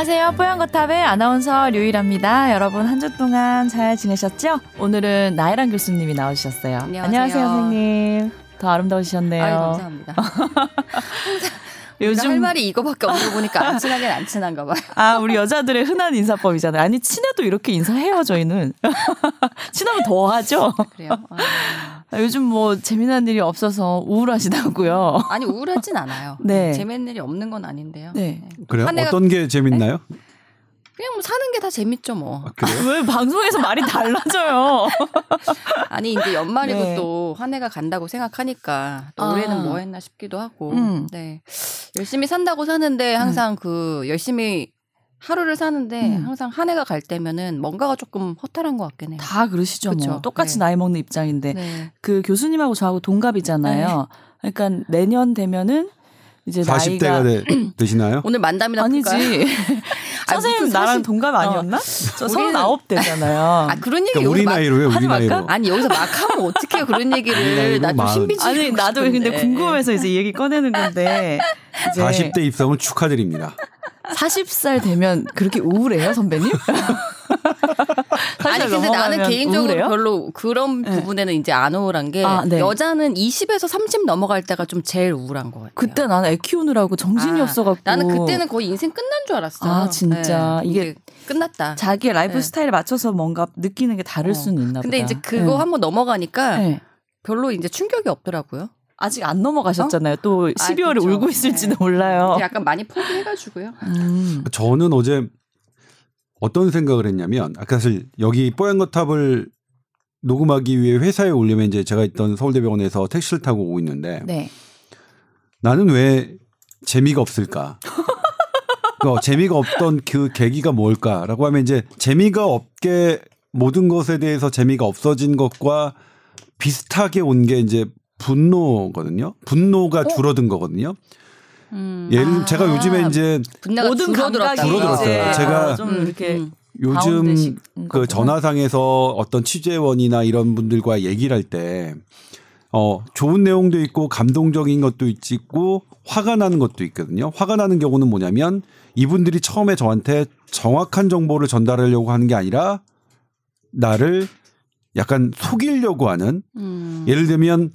안녕하세요. 뽀얀거탑의 아나운서 류일합니다. 여러분 한 주 동안 잘 지내셨죠? 오늘은 나혜란 교수님이 나오셨어요. 안녕하세요. 안녕하세요, 선생님. 더 아름다우셨네요. 아유, 감사합니다. 요즘 할 말이 이거밖에 없는 거 보니까 안 친하긴 안 친한가 봐요. 아 우리 여자들의 흔한 인사법이잖아요. 아니 친해도 이렇게 인사해요 저희는. 친하면 더 하죠. 그래요. 아, 아, 요즘 뭐 재미난 일이 없어서 우울하시다고요. 아니 우울하진 않아요. 네. 재밌는 일이 없는 건 아닌데요. 네. 그래요? 한 해가- 어떤 게 재밌나요? 그냥 뭐 사는 게 다 재밌죠 뭐. 아, 그래요? 왜 방송에서 말이 달라져요? 아니 이제 연말이고 네. 또한 해가 간다고 생각하니까 또 아. 올해는 뭐 했나 싶기도 하고. 음. 네. 열심히 산다고 사는데 항상 그 열심히 하루를 사는데 음. 항상 한 해가 갈 때면은 뭔가가 조금 허탈한 것 같긴 해요. 다 그러시죠. 뭐. 그쵸. 똑같이 네. 나이 먹는 입장인데 네. 그 교수님하고 저하고 동갑이잖아요. 그러니까 내년 되면은 이제 40대가 나이가 되, 되시나요? 오늘 만담이나 아니지. 아니, 선생님 무슨 나랑 40 동갑 아니었나? 저 우리는- 39 되잖아요. 아 그런 얘기 그러니까 우리 나이로 왜 우리 하지 말까? 나이로? 아니 여기서 막 하면 어떡해요 그런 얘기를 나좀 마흔. 신비주의 아니 나도 근데 궁금해서 이제 이 얘기 꺼내는 건데 이제 40대 입성을 축하드립니다. 40살 되면 그렇게 우울해요, 선배님? 아니 근데 나는 개인적으로 우울해요? 별로 그런 네. 부분에는 이제 안 우울한 게 아, 네. 여자는 20에서 30 넘어갈 때가 좀 제일 우울한 것 같아요. 그때 나는 애 키우느라고 정신이 아, 없어갖고 나는 그때는 거의 인생 끝난 줄 알았어. 아, 진짜. 네, 이게 끝났다. 자기의 라이프 네. 스타일에 맞춰서 뭔가 느끼는 게 다를 어. 수는 있나 근데 보다. 이제 그거 네. 한번 넘어가니까 네. 별로 이제 충격이 없더라고요. 아직 안 넘어가셨잖아요. 또 12월에 그쵸. 울고 있을지도 네. 몰라요. 약간 많이 포기해가지고요. 음. 저는 어제 어떤 생각을 했냐면 아까 사실 여기 뽀얀 거탑을 녹음하기 위해 회사에 오려면 이제 제가 있던 서울대병원에서 택시를 타고 오고 있는데 네. 나는 왜 재미가 없을까? 어, 재미가 없던 그 계기가 뭘까라고 하면 이제 재미가 없게 모든 것에 대해서 재미가 없어진 것과 비슷하게 온 게 이제 분노거든요. 분노가 줄어든 거거든요. 음. 예를 들면 제가 아. 요즘에 이제 모든. 감각이 줄어들었어요. 이제 제가 좀 음, 이렇게 음. 요즘 그. 전화상에서 어떤 취재원이나 이런 분들과 얘기를 할 때 어, 좋은 내용도 있고 감동적인 것도 있고 화가 나는 것도 있거든요. 화가 나는 경우는 뭐냐면 이분들이 처음에 저한테 정확한 정보를 전달하려고 하는 게 아니라 나를 약간 속이려고 하는 음. 예를 들면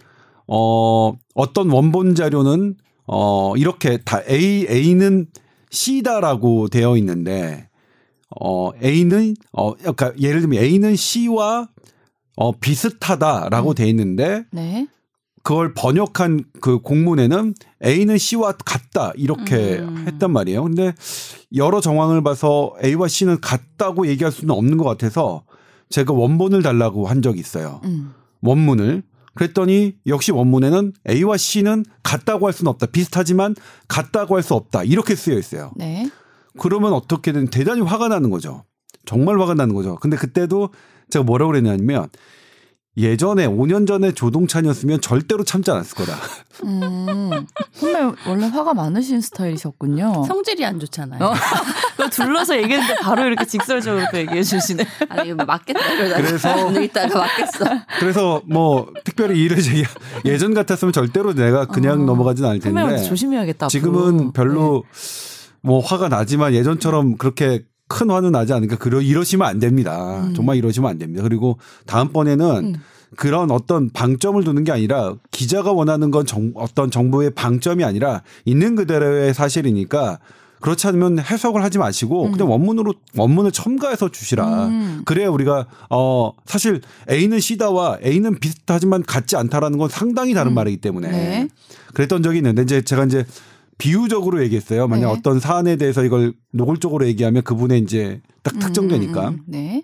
어 어떤 원본 자료는 어 이렇게 다 A A는 C다라고 되어 있는데 어 A는 어 그러니까 예를 들면 A는 C와 어 비슷하다라고 돼 있는데 네. 그걸 번역한 그 공문에는 A는 C와 같다 이렇게 음. 했단 말이에요. 근데 여러 정황을 봐서 A와 C는 같다고 얘기할 수는 없는 것 같아서 제가 원본을 달라고 한 적이 있어요. 음. 원문을 그랬더니 역시 원문에는 A와 C는 같다고 할 수는 없다. 비슷하지만 같다고 할 수 없다. 이렇게 쓰여 있어요. 네. 그러면 어떻게든 대단히 화가 나는 거죠. 정말 화가 나는 거죠. 근데 그때도 제가 뭐라고 그랬냐면 예전에 5년 전에 조동찬이었으면 절대로 참지 않았을 거다. 음. 선배 원래 화가 많으신 스타일이셨군요. 성질이 안 좋잖아요. 어. 둘러서 얘기했는데 바로 이렇게 직설적으로 또 얘기해 주시네. 아니 이거 맞겠다 이러다가 그래서- 오늘 있다가 맞겠어. 그래서 뭐 특별히 일을 제기 예전 같았으면 절대로 내가 그냥 어. 넘어가진 않을 선배한테 텐데 조심해야겠다. 앞으로. 지금은 별로 뭐 화가 나지만 예전처럼 그렇게 큰 화는 나지 않으니까 그러 이러시면 안 됩니다. 음. 정말 이러시면 안 됩니다. 그리고 다음번에는 음. 그런 어떤 방점을 두는 게 아니라 기자가 원하는 건 정, 어떤 정보의 방점이 아니라 있는 그대로의 사실이니까 그렇지 않으면 해석을 하지 마시고 그냥 원문으로 원문을 첨가해서 주시라. 음. 그래야 우리가 어 사실 A는 C다와 A는 비슷하지만 같지 않다라는 건 상당히 다른 음. 말이기 때문에 네. 그랬던 적이 있는데 이제 제가 이제 비유적으로 얘기했어요. 만약 네. 어떤 사안에 대해서 이걸 노골적으로 얘기하면 그분의 이제 딱 특정되니까. 음, 음, 음. 네.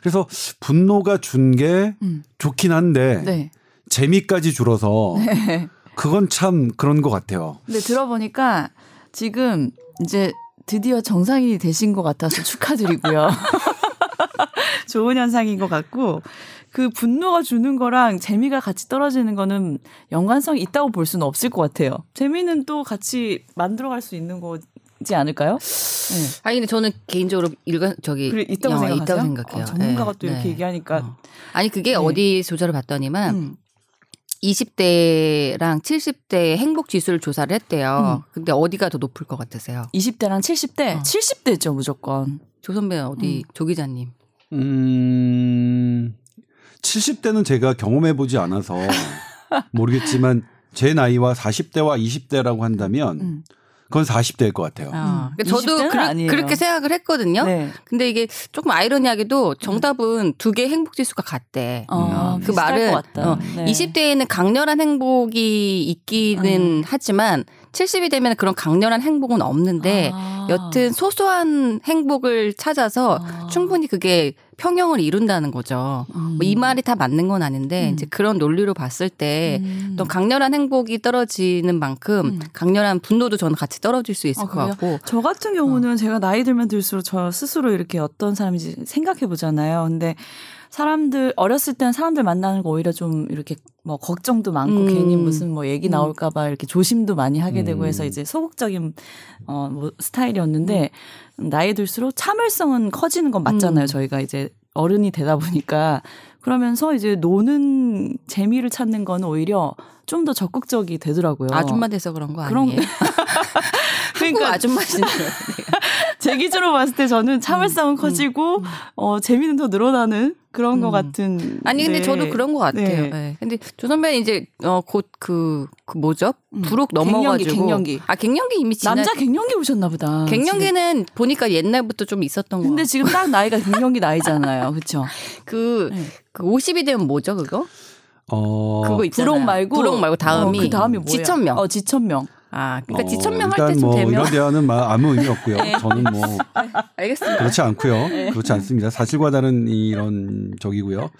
그래서 분노가 준게 음. 좋긴 한데 네. 재미까지 줄어서 네. 그건 참 그런 것 같아요. 근데 들어보니까 지금 이제 드디어 정상인이 되신 것 같아서 축하드리고요. 좋은 현상인 것 같고 그 분노가 주는 거랑 재미가 같이 떨어지는 거는 연관성이 있다고 볼 수는 없을 것 같아요. 재미는 또 같이 만들어갈 수 있는 거지 않을까요? 네. 아니 근데 저는 개인적으로 일관 저기 그래 있다고 어, 생각하세요? 있다고 생각해요. 어, 전문가가 네, 또 이렇게 네. 얘기하니까 어. 아니 그게 네. 어디 조사를 봤더니만 음. 20대랑 70대의 행복 지수를 조사를 했대요. 근데 어디가 더 높을 것 같으세요? 20대랑 70대, 어. 70대죠 무조건. 조 선배는 어디 조 기자님? 음, 70대는 제가 경험해 보지 않아서 모르겠지만 제 나이와 40대와 20대라고 한다면 음. 그건 40대일 것 같아요. 아, 그러니까 저도 20대는 그렇, 아니에요. 그렇게 생각을 했거든요. 네. 근데 이게 조금 아이러니하게도 정답은 두 개의 행복 지수가 같대. 어, 음. 그 말은 것 같다. 어, 네. 20대에는 강렬한 행복이 있기는 하지만 70이 되면 그런 강렬한 행복은 없는데 아. 여튼 소소한 행복을 찾아서 아. 충분히 그게 평형을 이룬다는 거죠. 음. 뭐이 말이 다 맞는 건 아닌데 음. 이제 그런 논리로 봤을 때 음. 또 강렬한 행복이 떨어지는 만큼 음. 강렬한 분노도 저는 같이 떨어질 수 있을 아, 것 그래요? 같고 저 같은 경우는 제가 나이 들면 들수록 저 스스로 이렇게 어떤 사람인지 생각해 보잖아요. 근데 사람들 어렸을 때는 사람들 만나는 거 오히려 좀 이렇게 뭐 걱정도 많고 음. 괜히 무슨 뭐 얘기 음. 나올까 봐 이렇게 조심도 많이 하게 되고 음. 해서 이제 소극적인 어뭐 스타일이었는데 나이 들수록 참을성은 커지는 건 맞잖아요. 음. 저희가 이제 어른이 되다 보니까 그러면서 이제 노는 재미를 찾는 건 오히려 좀 더 적극적이 되더라고요. 아줌마 돼서 그런 거 그런 아니에요? 한국 그러니까 아줌마시네요. 제 기준으로 봤을 때 저는 참을성은 커지고 어 재미는 더 늘어나는 그런 것 음. 같은. 아니 근데 네. 저도 그런 것 같아요. 네. 네. 근데 조 선배는 이제 어곧그 그 뭐죠? 음. 부록 갱년기, 넘어가지고 갱년기. 아 갱년기 이미 지나 남자 갱년기 오셨나 보다. 지금. 갱년기는 보니까 옛날부터 좀 있었던 거. 근데 지금 딱 나이가 갱년기 나이잖아요. 그렇죠? 그, 네. 그 50이 되면 뭐죠 그거? 어, 그거 있잖아요. 부록 말고 부록 말고 다음이 어, 그 다음이 뭐예요? 지천명. 어, 지천명. 아 그러니까 어, 지천명 할 일단 때쯤 뭐 되면 이런 대화는 마- 아무 의미 없고요. 저는 뭐 알겠습니다. 그렇지 않고요. 그렇지 않습니다. 사실과 다른 이런 적이고요.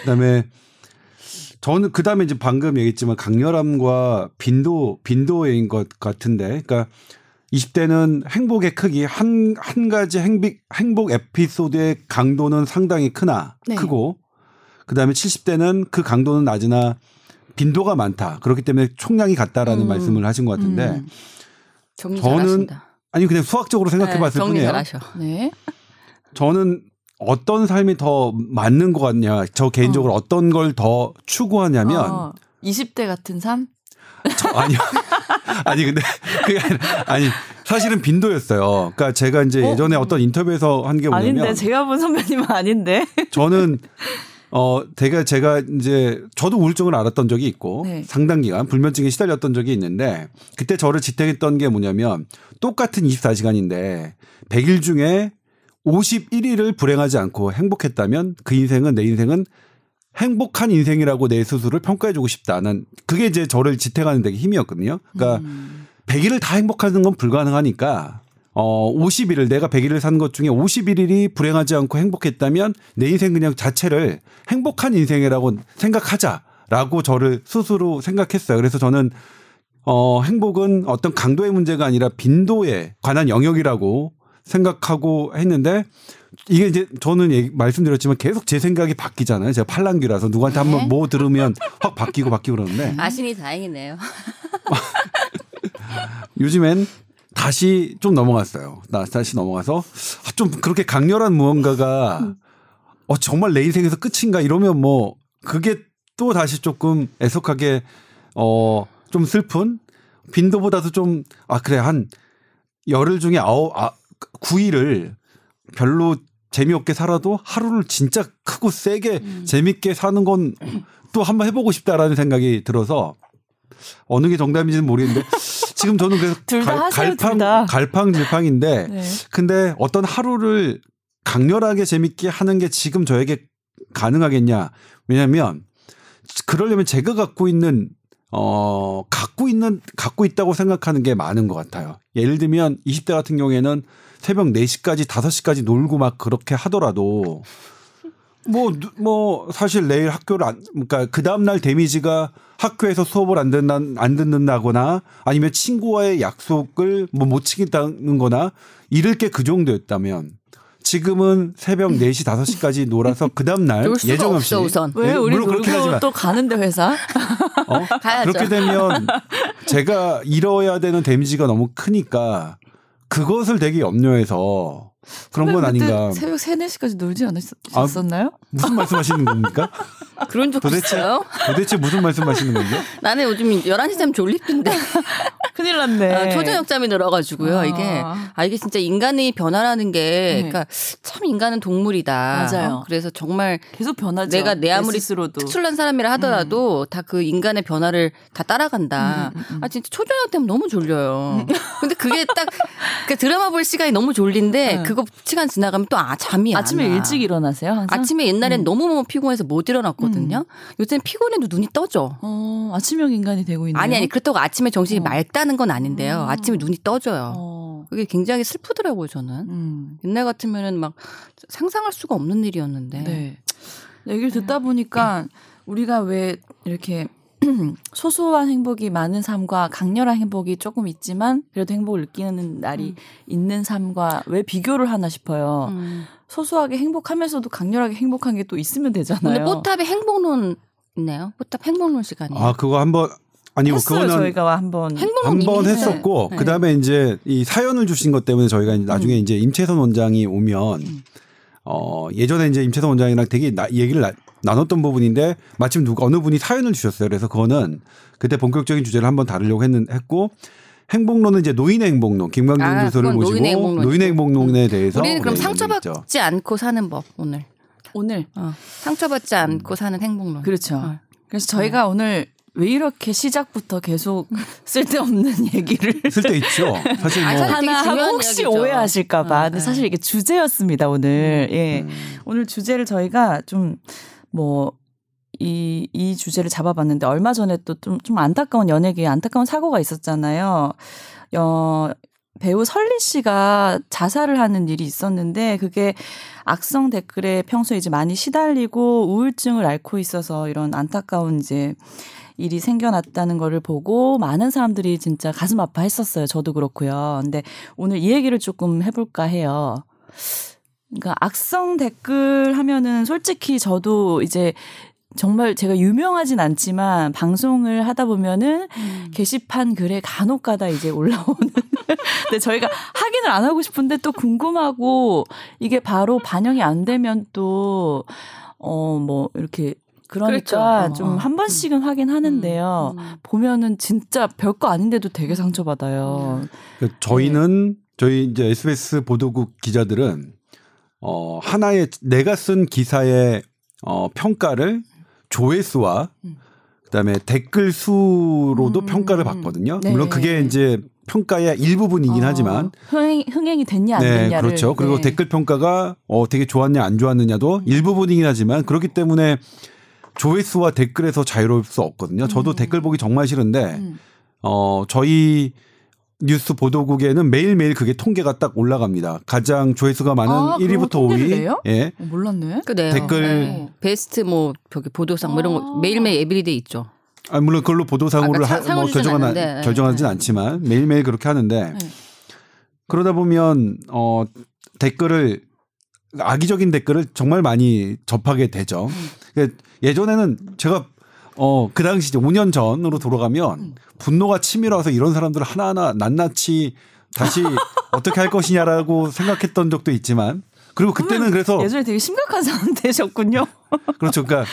그다음에 저는 그다음에 이제 방금 얘기했지만 강렬함과 빈도 빈도인 것 같은데, 그러니까 20대는 행복의 크기 한 한 가지 행복 행복 에피소드의 강도는 상당히 크나 네. 크고, 그다음에 70대는 그 강도는 낮으나 빈도가 많다. 그렇기 때문에 총량이 같다라는 음. 말씀을 하신 것 같은데, 음. 정리 저는 잘하신다. 아니 그냥 수학적으로 생각해봤을 네, 뿐이에요. 잘하셔. 네. 저는 어떤 삶이 더 맞는 것 같냐. 저 개인적으로 어. 떤 걸 더 추구하냐면 어, 20대 같은 삶? 저, 아니요. 아니 근데 그게 아니라, 아니 사실은 빈도였어요. 그러니까 제가 이제 어? 예전에 어떤 인터뷰에서 한 게 뭐냐면 아닌데 제가 본 선배님은 아닌데. 저는 어 제가 제가 이제 저도 우울증을 앓았던 적이 있고 네. 상당 기간 불면증에 시달렸던 적이 있는데 그때 저를 지탱했던 게 뭐냐면 똑같은 24시간인데 100일 중에 51일을 불행하지 않고 행복했다면 그 인생은 내 인생은 행복한 인생이라고 내 스스로를 평가해 주고 싶다는 그게 이제 저를 지탱하는 데 힘이었거든요. 그러니까 음. 100일을 다 행복하는 건 불가능하니까 어 50일을 내가 100일을 산 것 중에 51일이 불행하지 않고 행복했다면 내 인생 그냥 자체를 행복한 인생이라고 생각하자라고 저를 스스로 생각했어요. 그래서 저는 어 행복은 어떤 강도의 문제가 아니라 빈도에 관한 영역이라고 생각하고 했는데 이게 이제 저는 얘기- 말씀드렸지만 계속 제 생각이 바뀌잖아요. 제가 팔랑귀라서 누구한테 네. 한번 뭐 들으면 확 바뀌고 바뀌고 그러는데 아시니 다행이네요. 요즘엔 다시 좀 넘어갔어요. 나 다시 넘어가서. 아, 좀 그렇게 강렬한 무언가가 어 정말 내 인생에서 끝인가? 이러면 뭐 그게 또 다시 조금 애석하게 어 좀 슬픈? 빈도보다도 좀 아 그래 한 열흘 중에 아홉 아 구일을 별로 재미없게 살아도 하루를 진짜 크고 세게 재밌게 사는 건 또 한번 해보고 싶다라는 생각이 들어서 어느 게 정답인지는 모르겠는데 지금 저는 그래서 갈- 갈팡 다. 갈팡질팡인데 네. 근데 어떤 하루를 강렬하게 재밌게 하는 게 지금 저에게 가능하겠냐? 왜냐하면 그러려면 제가 갖고 있는 어 갖고 있는 갖고 있다고 생각하는 게 많은 것 같아요. 예를 들면 20대 같은 경우에는 새벽 4시까지 5시까지 놀고 막 그렇게 하더라도 뭐, 누- 뭐, 사실 내일 학교를 안, 그러니까 그 다음 날 데미지가 학교에서 수업을 안 듣는, 안 듣는다거나 아니면 친구와의 약속을 뭐 못 지킨다는 거나 잃을 게그 정도였다면 지금은 새벽 4시, 5시까지 놀아서 그 다음날 놀 수가 예정 없이. 우선. 왜 우리 물론 그렇게 또 가는데 회사? 어? 가야죠. 그렇게 되면 제가 잃어야 되는 데미지가 너무 크니까 그것을 되게 염려해서 그런 건 아닌가. 새벽 3, 4시까지 놀지 않았었나요? 무슨 말씀하시는 겁니까? 그런 적 도대체 있어요? 도대체 무슨 말씀하시는 거죠? 나는 요즘 11시 되면 졸립던데. 큰일 났네. 아, 초저녁 잠이 늘어가지고요. 아. 이게 아 이게 진짜 인간의 변화라는 게, 네. 그러니까 참 인간은 동물이다. 맞아요. 어? 그래서 정말 계속 변하죠. 내가 내 아무리 스스로도. 특출난 사람이라 하더라도 다그 인간의 변화를 다 따라간다. 음, 음, 음. 아 진짜 초저녁 때면 너무 졸려요. 근데 그게 딱 그 드라마 볼 시간이 너무 졸린데 네. 그거 시간 지나가면 또 아 잠이 안 아침에 와. 일찍 일어나세요? 항상? 아침에 옛날엔 음. 너무너무 피곤해서 못 일어났거든요. 요새는 피곤해도 눈이 떠져. 어, 아침형 인간이 되고 있네요. 아니 아니 그렇다고 아침에 정신이 어. 맑다는 건 아닌데요. 음. 아침에 눈이 떠져요. 어. 그게 굉장히 슬프더라고요 저는. 음. 옛날 같으면은 막 상상할 수가 없는 일이었는데. 네. 얘기를 듣다 보니까 우리가 왜 이렇게 소소한 행복이 많은 삶과 강렬한 행복이 조금 있지만 그래도 행복을 느끼는 날이 음. 있는 삶과 왜 비교를 하나 싶어요. 음. 소소하게 행복하면서도 강렬하게 행복한 게 또 있으면 되잖아요. 근데 뽀탑에 행복론 있네요. 뽀탑 행복론 시간이에요. 아 그거 한번 아니요 했어요 그거는 저희가 한번 행복론 한번 이미 했었고 네. 그다음에 이제 이 사연을 주신 것 때문에 저희가 나중에 이제 임채선 원장이 오면 음. 어 예전에 이제 임채선 원장이랑 되게 나, 얘기를 나, 나눴던 부분인데 마침 누가 어느 분이 사연을 주셨어요. 그래서 그거는 그때 본격적인 주제를 한번 다루려고 했는 했고 행복론은 이제 노인의 행복론 김광준 아, 교수를 모시고 노인의 행복론이고. 노인의 행복론에 대해서 우리는 그럼 네. 상처받지 않고 사는 법 오늘. 오늘 어. 상처받지 않고 사는 행복론. 그렇죠. 어. 그래서 저희가 오늘 왜 이렇게 시작부터 계속 쓸데없는 얘기를 쓸데 있죠. 사실 아니, 뭐 하나 하고 혹시. 오해하실까봐. 어, 근데 네. 사실 이게 주제였습니다 오늘. 예, 음. 오늘 주제를 저희가 좀 뭐. 이, 이 주제를 잡아봤는데 얼마 전에 또 좀 좀 안타까운 연예계에 안타까운 사고가 있었잖아요. 어, 배우 설리 씨가 자살을 하는 일이 있었는데 그게 악성 댓글에 평소에 이제 많이 시달리고 우울증을 앓고 있어서 이런 안타까운 이제 일이 생겨났다는 거를 보고 많은 사람들이 진짜 가슴 아파했었어요. 저도 그렇고요. 근데 오늘 이 얘기를 조금 해볼까 해요. 그러니까 악성 댓글 하면은 솔직히 저도 이제 정말 제가 유명하진 않지만 방송을 하다 보면은 음. 게시판 글에 간혹가다 이제 올라오는. 근데 저희가 확인을 안 하고 싶은데 또 궁금하고 이게 바로 반영이 안 되면 또 어 뭐 이렇게 그러니까 그렇죠. 좀 어. 한 번씩은 확인하는데요. 음, 음. 보면은 진짜 별거 아닌데도 되게 상처받아요. 그 저희는 저희 이제 SBS 보도국 기자들은 어 하나의 내가 쓴 기사의 어 평가를 조회수와 음. 그다음에 댓글 수로도 음. 평가를 받거든요. 네. 물론 그게 이제 평가의 일부분이긴 어, 하지만 흥행, 흥행 이 됐냐 안 네, 됐냐를 그렇죠. 그리고 네. 댓글 평가가 어 되게 좋았냐 안 좋았느냐도 일부분이긴 하지만 그렇기 때문에 조회수와 댓글에서 자유로울 수 없거든요. 저도 음. 댓글 보기 정말 싫은데 음. 어, 저희 뉴스 보도국에는 매일매일 그게 통계가 딱 올라갑니다. 가장 조회수가 많은 아, 그런 1위부터 통계를 5위. 내요? 예. 어, 몰랐네. 그래요. 댓글- 네. 베스트 뭐 저기 보도상 뭐 이런 거 아. 매일매일 everyday 있죠. 아, 물론 그걸로 보도상으로 아까 하, 사- 뭐 않는데. 결정하진 네. 않지만 매일매일 그렇게 하는데 네. 그러다 보면 어 댓글을 악의적인 댓글을 정말 많이 접하게 되죠. 음. 그러니까 예전에는 제가 어 그 당시 이제 5년 전으로 돌아가면 음. 분노가 치밀어서 이런 사람들을 하나하나 낱낱이 다시 어떻게 할 것이냐라고 생각했던 적도 있지만 그리고 그때는 그래서 예전에 되게 심각한 사람 되셨군요. 그렇죠. 그러니까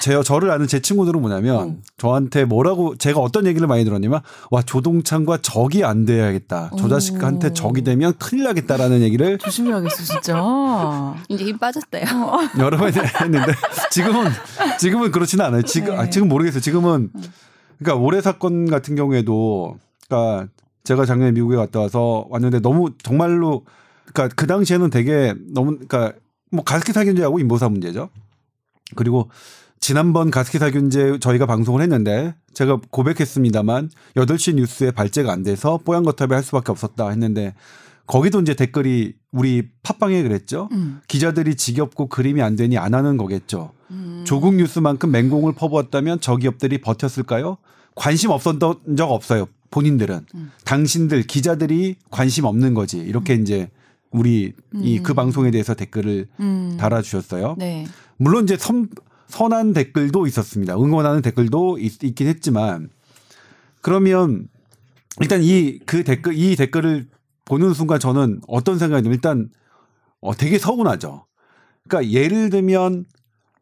제 저를 아는 제 친구들은 뭐냐면 저한테 뭐라고 제가 어떤 얘기를 많이 들었냐면 와 조동찬과 적이 안 돼야겠다. 저 오. 자식한테 적이 되면 큰일 나겠다라는 얘기를 조심해야겠어 진짜. 이제 힘 빠졌대요. 여러 번 했는데 지금은 지금은 그렇지는 않아요. 지금 아, 네. 지금 모르겠어요. 지금은 그러니까 올해 사건 같은 경우에도 그러니까 제가 작년에 미국에 갔다 와서 왔는데 너무 정말로 그러니까 그 당시에는 되게 너무 그러니까 뭐 가습기 살균제하고 인보사 문제죠. 그리고 지난번 가습기 살균제 저희가 방송을 했는데 제가 고백했습니다만 8시 뉴스에 발제가 안 돼서 뽀얀거탑에 할 수밖에 없었다 했는데 거기도 이제 댓글이 우리 팟빵에 그랬죠. 음. 기자들이 지겹고 그림이 안 되니 안 하는 거겠죠. 음. 조국 뉴스만큼 맹공을 퍼부었다면 저 기업들이 버텼을까요? 관심 없었던 적 없어요. 본인들은 음. 당신들 기자들이 관심 없는 거지. 이렇게 이제 우리 이그 음. 방송에 대해서 댓글을 음. 달아주셨어요. 네. 물론 이제 선, 선한 댓글도 있었습니다. 응원하는 댓글도 있, 있긴 했지만 그러면 일단 이 그 댓글 이 댓글을 보는 순간 저는 어떤 생각이 들면 일단 어 되게 서운하죠. 그러니까 예를 들면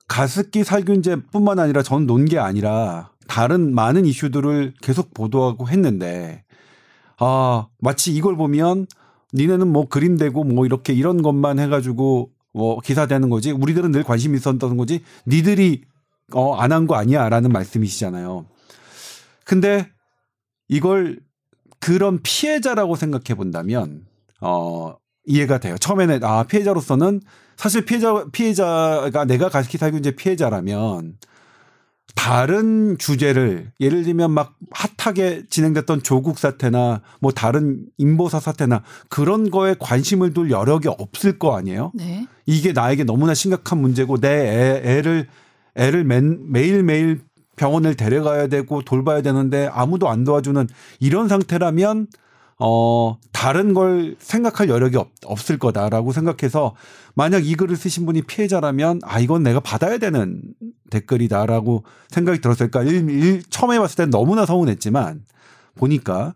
가습기 살균제뿐만 아니라 전 논 게 아니라 다른 많은 이슈들을 계속 보도하고 했는데 아 마치 이걸 보면 니네는 뭐 그림되고 뭐 이렇게 이런 것만 해가지고 뭐 기사 되는 거지 우리들은 늘 관심 있었던 거지 니들이 어 안 한 거 아니야 라는 말씀이시잖아요. 근데 이걸 그런 피해자라고 생각해 본다면 어 이해가 돼요. 처음에는 아 피해자로서는 사실 피해자 피해자가 내가 가습기 살균제 피해자라면 다른 주제를 예를 들면 막 핫하게 진행됐던 조국 사태나 뭐 다른 인보사 사태나 그런 거에 관심을 둘 여력이 없을 거 아니에요. 네. 이게 나에게 너무나 심각한 문제고 내 애, 애를 애를 맨, 매일매일 병원을 데려가야 되고 돌봐야 되는데 아무도 안 도와주는 이런 상태라면 어 다른 걸 생각할 여력이 없, 없을 거다라고 생각해서 만약 이 글을 쓰신 분이 피해자라면 아 이건 내가 받아야 되는 댓글이다라고 생각이. 그러니까 일, 일, 처음에 봤을 땐 너무나 서운했지만 보니까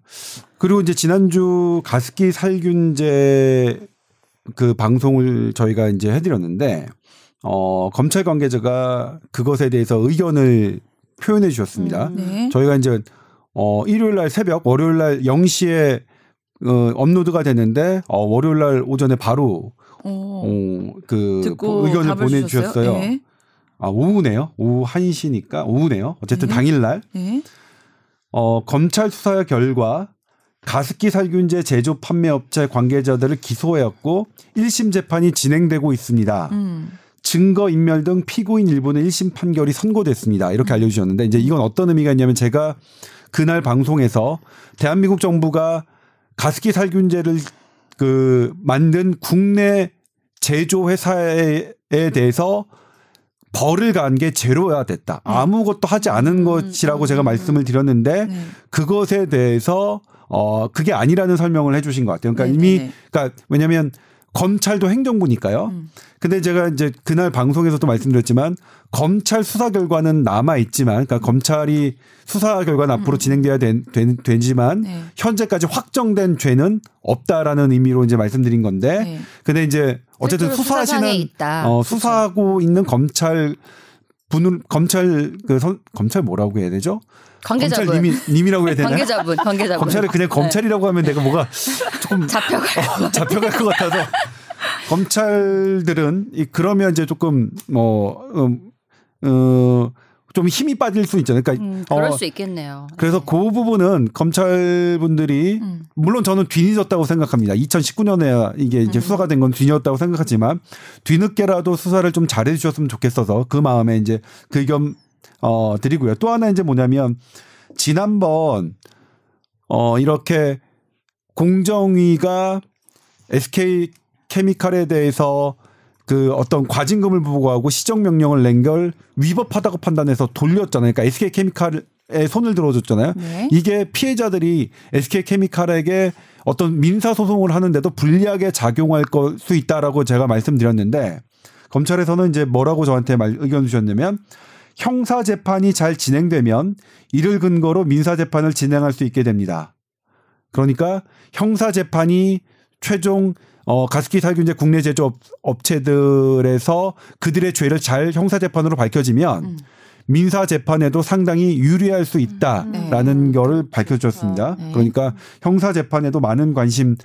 그리고 이제 지난주 가습기 살균제 그 방송을 저희가 이제 해드렸는데 어 검찰 관계자가 그것에 대해서 의견을 표현해 주셨습니다. 음. 네. 저희가 이제 어 일요일 날 새벽 월요일 날 0시에 어 업로드가 됐는데 어 월요일 날 오전에 바로 어, 어그 듣고 의견을 보내 주셨어요? 네. 아 오후네요. 오후 1시니까 오후네요. 어쨌든 네. 당일 날 네. 어, 검찰 수사 결과 가습기 살균제 제조 판매 업체 관계자들을 기소하였고 1심 재판이 진행되고 있습니다. 음. 증거 인멸 등 피고인 일부는 1심 판결이 선고됐습니다. 이렇게 음. 알려주셨는데 이제 이건 어떤 의미가 있냐면 제가 그날 방송에서 대한민국 정부가 가습기 살균제를 그 만든 국내 제조 회사에 대해서 벌을 간 게 제로야 됐다. 아무것도 하지 않은 것이라고 제가 말씀을 드렸는데 음. 네. 그것에 대해서 어 그게 아니라는 설명을 해주신 것 같아요. 그러니까 네네네. 이미 그러니까 왜냐하면 검찰도 행정부니까요. 음. 근데 제가 이제 그날 방송에서도 말씀드렸지만 검찰 수사 결과는 남아 있지만, 그러니까 검찰이 수사 결과는 앞으로 진행돼야 된, 된, 되지만 음. 네. 현재까지 확정된 죄는 없다라는 의미로 이제 말씀드린 건데, 네. 근데 이제 어쨌든 수사하시는. 어, 수사하고 있는 검찰 분을 검찰 그 선, 검찰 뭐라고 해야 되죠? 관계자분. 검찰 님이 님이라고 해야 되나? 관계자분, 관계자분. 검찰을 그냥 검찰이라고 하면 내가 뭐가 조금 네. 잡혀가요. 어, 잡혀갈 것 같아서 검찰들은 이 그러면 이제 조금 뭐 음, 어, 좀 힘이 빠질 수 있잖아요. 그러니까 음, 그럴 어, 수 있겠네요. 그래서 그 부분은 검찰분들이 음. 물론 저는 뒤늦었다고 생각합니다. 2019년에 이게 이제 수사가 된 건 뒤늦었다고 생각하지만 뒤늦게라도 수사를 좀 잘해 주셨으면 좋겠어서 그 마음에 이제 그 의견 어 드리고요. 또 하나 이제 뭐냐면 지난번 어 이렇게 공정위가 SK 케미칼에 대해서 그 어떤 과징금을 부과하고 시정 명령을 낸 걸 위법하다고 판단해서 돌렸잖아요. 그러니까 SK 케미칼에 손을 들어줬잖아요. 네. 이게 피해자들이 SK 케미칼에게 어떤 민사 소송을 하는데도 불리하게 작용할 걸수 있다라고 제가 말씀드렸는데 검찰에서는 이제 뭐라고 저한테 말, 의견 주셨냐면 형사 재판이 잘 진행되면 이를 근거로 민사 재판을 진행할 수 있게 됩니다. 그러니까 형사 재판이 최종 어 가습기 살균제 국내 제조 업- 업체들에서 그들의 죄를 잘 형사 재판으로 밝혀지면 음. 민사 재판에도 상당히 유리할 수 있다라는 거를 밝혀주셨습니다. 네. 그러니까 형사 재판에도 많은 관심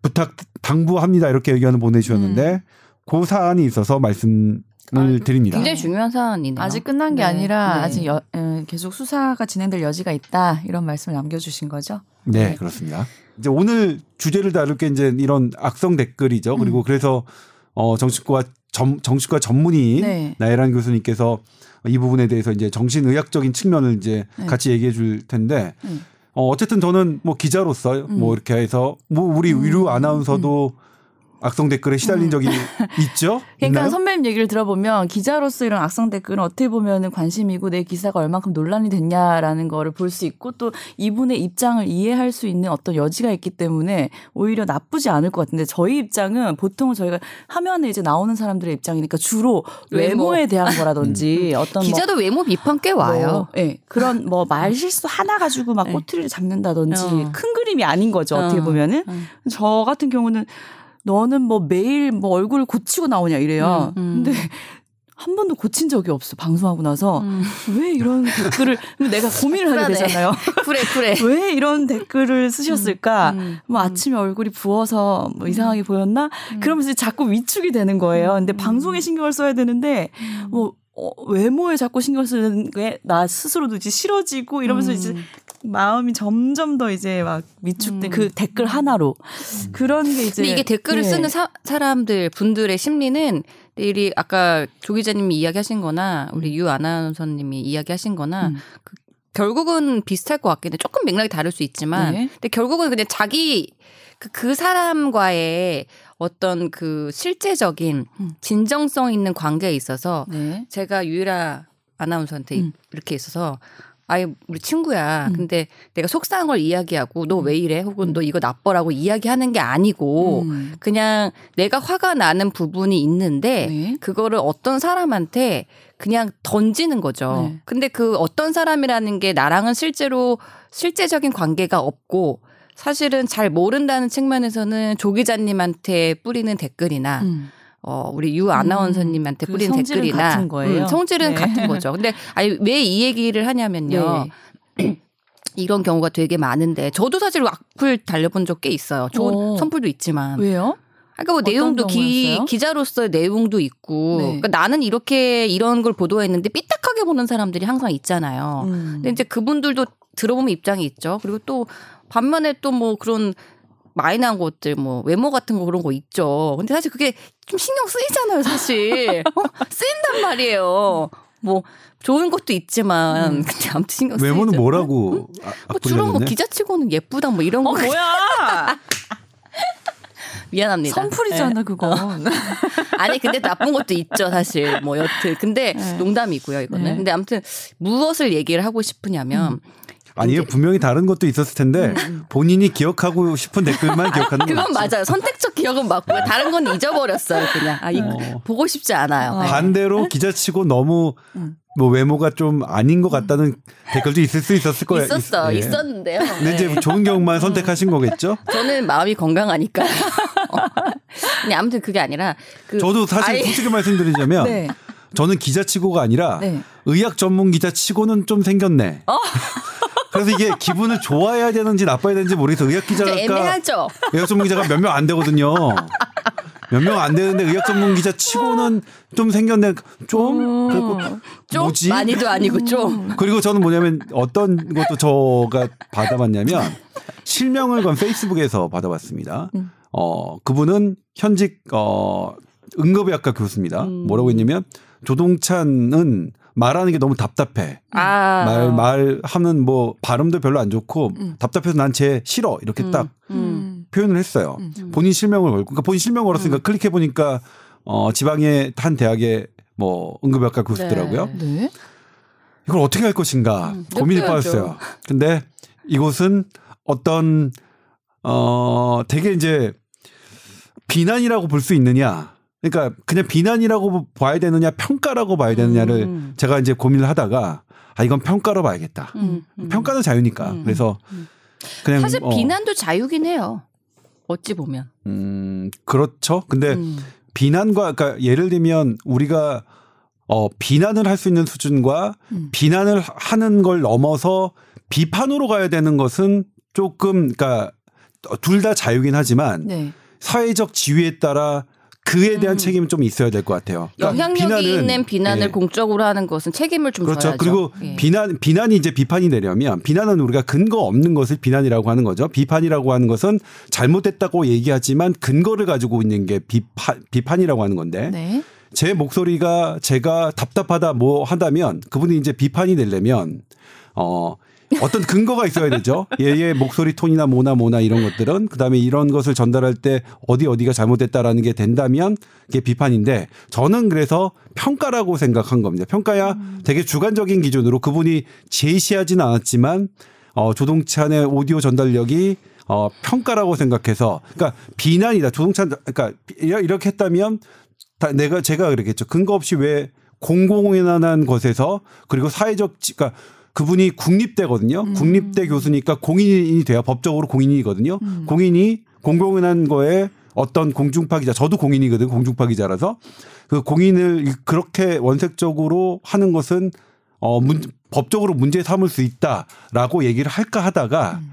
부탁 당부합니다 이렇게 의견을 보내주셨는데 그 사안이 있어서 말씀을 드립니다. 굉장히 중요한 사안이네요. 아직 끝난 게 네. 아니라 네. 아직 여, 에, 계속 수사가 진행될 여지가 있다 이런 말씀을 남겨주신 거죠. 네, 그렇습니다. 이제 오늘 주제를 다룰 게 이제 이런 악성 댓글이죠. 음. 그리고 그래서 어 정치과 전, 정치과 전문의 네. 나혜란 교수님께서 이 부분에 대해서 이제 정신의학적인 측면을 이제 네. 같이 얘기해 줄 텐데 음. 어 어쨌든 저는 뭐 기자로서 뭐 이렇게 해서 뭐 우리 위루 아나운서도 악성 댓글에 시달린 적이 있죠? 그러니까 있나요? 선배님 얘기를 들어보면 기자로서 이런 악성 댓글은 어떻게 보면은 관심이고 내 기사가 얼만큼 논란이 됐냐라는 거를 볼 수 있고 또 이분의 입장을 이해할 수 있는 어떤 여지가 있기 때문에 오히려 나쁘지 않을 것 같은데 저희 입장은 보통 저희가 화면에 이제 나오는 사람들의 입장이니까 주로 외모. 외모에 대한 거라든지 어떤 뭐 기자도 외모 비판 꽤 와요. 뭐, 예, 그런 뭐 말 실수 하나 가지고 막 네. 꼬투리를 잡는다든지 어. 큰 그림이 아닌 거죠 어떻게 어. 보면은 어. 저 같은 경우는 너는 뭐 매일 뭐 얼굴 고치고 나오냐 이래요. 음, 음. 근데 한 번도 고친 적이 없어 방송하고 나서 음. 왜 이런 댓글을 내가 고민을 하게. 되잖아요. 그래 그래. 왜 이런 댓글을 쓰셨을까? 음, 뭐 음. 아침에 얼굴이 부어서 뭐 이상하게 보였나? 그러면서 자꾸 위축이 되는 거예요. 근데 음. 방송에 신경을 써야 되는데 뭐 어, 외모에 자꾸 신경 쓰는 게 나 스스로 도 이제 싫어지고 이러면서 이제 음. 마음이 점점 더 이제 막 위축돼 음. 그 댓글 하나로 그런 게 이제 근데 이게 댓글을 네. 쓰는 사, 사람들 분들의 심리는 내일이 아까 조 기자님이 이야기하신거나 우리 유 아나운서님이 이야기하신거나 음. 그 결국은 비슷할 것 같긴 해. 조금 맥락이 다를 수 있지만, 네. 근데 결국은 그냥 자기 그, 그 사람과의 어떤 그 실제적인 음. 진정성 있는 관계에 있어서 네. 제가 유일아 아나운서한테 음. 이렇게 있어서 아예 우리 친구야. 음. 근데 내가 속상한 걸 이야기하고 너 왜 이래? 혹은 너 이거 나빠라고 이야기하는 게 아니고 음. 그냥 내가 화가 나는 부분이 있는데 네. 그거를 어떤 사람한테 그냥 던지는 거죠. 네. 근데 그 어떤 사람이라는 게 나랑은 실제로 실제적인 관계가 없고 사실은 잘 모른다는 측면에서는 조 기자님한테 뿌리는 댓글이나 음. 어, 우리 유 아나운서님한테 그 뿌리는 성질은 댓글이나 같은 거예요? 음, 성질은 네. 같은 거죠. 근데 아니 왜 이 얘기를 하냐면요. 네. 이런 경우가 되게 많은데 저도 사실 악플 달려본 적 꽤 있어요. 좋은 오. 선풀도 있지만. 왜요? 그러니까 뭐 내용도 기, 경우였어요? 기자로서의 내용도 있고 네. 그러니까 나는 이렇게 이런 걸 보도했는데 삐딱하게 보는 사람들이 항상 있잖아요. 음. 근데 이제 그분들도 들어보면 입장이 있죠. 그리고 또 반면에 또 뭐 그런 마이너한 것들 뭐 외모 같은 거 그런 거 있죠. 근데 사실 그게 좀 신경 쓰이잖아요, 사실. 어, 쓰인단 말이에요. 뭐 좋은 것도 있지만 근데 아무튼 신경 쓰이죠. 외모는 뭐라고 뭐 악플이 주로 뭐? 기자치고는 예쁘다 뭐 이런 거어 뭐야? 미안합니다. 선풀이잖아 네. 그건. 아니 근데 나쁜 것도 있죠 사실 뭐 여튼 근데 네. 농담이고요 이거는 네. 근데 아무튼 무엇을 얘기를 하고 싶으냐면 아니요 분명히 다른 것도 있었을 텐데 본인이 기억하고 싶은 댓글만 기억하는 그건. 맞아요 선택적 기억은 맞고요 다른 건 잊어버렸어요 그냥 아 이거 어. 보고 싶지 않아요 어. 네. 반대로 기자치고 너무 음. 뭐 외모가 좀 아닌 것 같다는 댓글도 있을 수 있었을 거예요. 있었어 예. 있었는데요 근데 이제 좋은 경우만 선택하신 거겠죠? 저는 마음이 건강하니까 어. 근데 아무튼 그게 아니라 그 저도 사실 아예- 솔직히 말씀드리자면 네. 저는 기자치고가 아니라 네. 의학 전문 기자치고는 좀 생겼네. 어. 그래서 이게 기분을 좋아해야 되는지 나빠야 되는지 모르겠어. 의학 기자가 애매하죠 의학 전문 기자가 몇 명 안 되거든요. 몇 명 안 되는데 의학 전문 기자 치고는 좀 생겼네. 좀 그리고 좀 뭐지? 많이도 아니고 좀 그리고 저는 뭐냐면 어떤 것도 저가 받아봤냐면 실명을 건 페이스북에서 받아봤습니다. 음. 어 그분은 현직 어 응급의학과 교수입니다. 음. 뭐라고 했냐면 조동찬은 말하는 게 너무 답답해. 아. 말 말하는 뭐 발음도 별로 안 좋고 음. 답답해서 난 쟤 싫어 이렇게 음. 딱 음. 표현을 했어요. 음. 본인 실명을 걸고 그러니까 본인 실명 걸었으니까 클릭해 보니까 어 지방의 한 대학의 뭐 응급의학과 교수더라고요. 네. 네. 이걸 어떻게 할 것인가 음, 고민이. 빠졌어요. 근데 이곳은 어떤 어 되게 이제 비난이라고 볼 수 있느냐. 그러니까 그냥 비난이라고 봐야 되느냐 평가라고 봐야 되느냐를 음. 제가 이제 고민을 하다가 아 이건 평가로 봐야겠다. 음, 음. 평가는 자유니까. 음. 그래서 음. 그냥 사실 어, 비난도 자유긴 해요. 어찌 보면. 음 그렇죠. 근데 음. 비난과 그러니까 예를 들면 우리가 어 비난을 할 수 있는 수준과 음. 비난을 하는 걸 넘어서 비판으로 가야 되는 것은 조금 그러니까 둘 다 자유긴 하지만 네. 사회적 지위에 따라 그에 대한 음. 책임은 좀 있어야 될 것 같아요. 그러니까 영향력이 비난은- 있는 비난을 예. 공적으로 하는 것은 책임을 좀 그렇죠. 져야죠. 그리고 예. 비난 비난이 이제 비판이 되려면 비난은 우리가 근거 없는 것을 비난이라고 하는 거죠. 비판이라고 하는 것은 잘못됐다고 얘기하지만 근거를 가지고 있는 게 비판 비판이라고 하는 건데 네. 제 목소리가 제가 답답하다 뭐 한다면 그분이 이제 비판이 되려면 어 어떤 근거가 있어야 되죠. 얘의 목소리 톤이나 뭐나 뭐나 이런 것들은 그다음에 이런 것을 전달할 때 어디 어디가 잘못됐다라는 게 된다면 그게 비판인데 저는 그래서 평가라고 생각한 겁니다. 평가야 되게 주관적인 기준으로 그분이 제시하지는 않았지만 어 조동찬 의 오디오 전달력이 어 평가라고 생각해서 그러니까 비난이다. 조동찬 그러니까 이렇게 했다면 다 내가 제가 그랬겠죠. 근거 없이 왜 공공연한 것에서 그리고 사회적 그러니까 그분이 국립대거든요. 음. 국립대 교수니까 공인이 돼야 법적으로 공인이거든요. 음. 공인이 공공연한 거에 어떤 공중파 기자, 저도 공인이거든요. 공중파 기자라서 그 공인을 그렇게 원색적으로 하는 것은 어 문, 법적으로 문제 삼을 수 있다라고 얘기를 할까 하다가 음.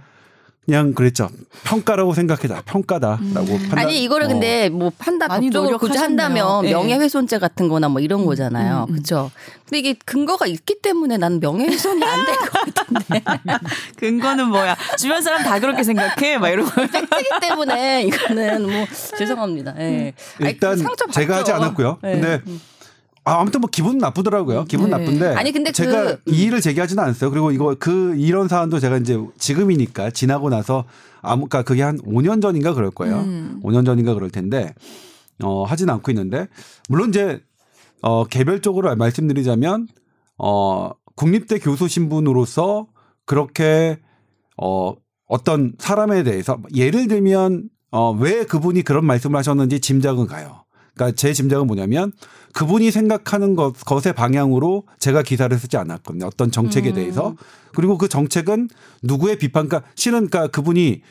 그냥 그랬죠. 평가라고 생각해다. 평가다라고 판단. 아니 이거를 어. 근데 뭐 판단 많이 법적으로 굳이. 한다면 예. 명예훼손죄 같은 거나 뭐 이런 거잖아요. 음, 음. 그렇죠. 근데 이게 근거가 있기 때문에 나는 명예훼손이 안 될 것 같은데. 근거는 뭐야? 주변 사람 다 그렇게 생각해? 막 이러고. 팩트기 때문에 이거는 뭐 죄송합니다. 예. 아니, 일단 상처 제가 하지 받죠. 않았고요. 예. 근데 아, 아무튼 뭐 기분 나쁘더라고요. 기분 네. 나쁜데. 아니, 근데 제가 그- 이의를 제기하지는 않았어요. 그리고 이거 그 이런 사안도 제가 이제 지금이니까 지나고 나서 아무 그러니까 그게 한 5년 전인가 그럴 거예요. 음. 5년 전인가 그럴 텐데 어 하진 않고 있는데 물론 이제 어 개별적으로 말씀드리자면 어 국립대 교수 신분으로서 그렇게 어 어떤 사람에 대해서 예를 들면 어 왜 그분이 그런 말씀을 하셨는지 짐작은 가요. 그러니까 제 짐작은 뭐냐면 그분이 생각하는 것, 것의 방향으로 제가 기사를 쓰지 않았거든요. 어떤 정책에 음. 대해서. 그리고 그 정책은 누구의 비판, 그러니까 실은 그러니까 그분이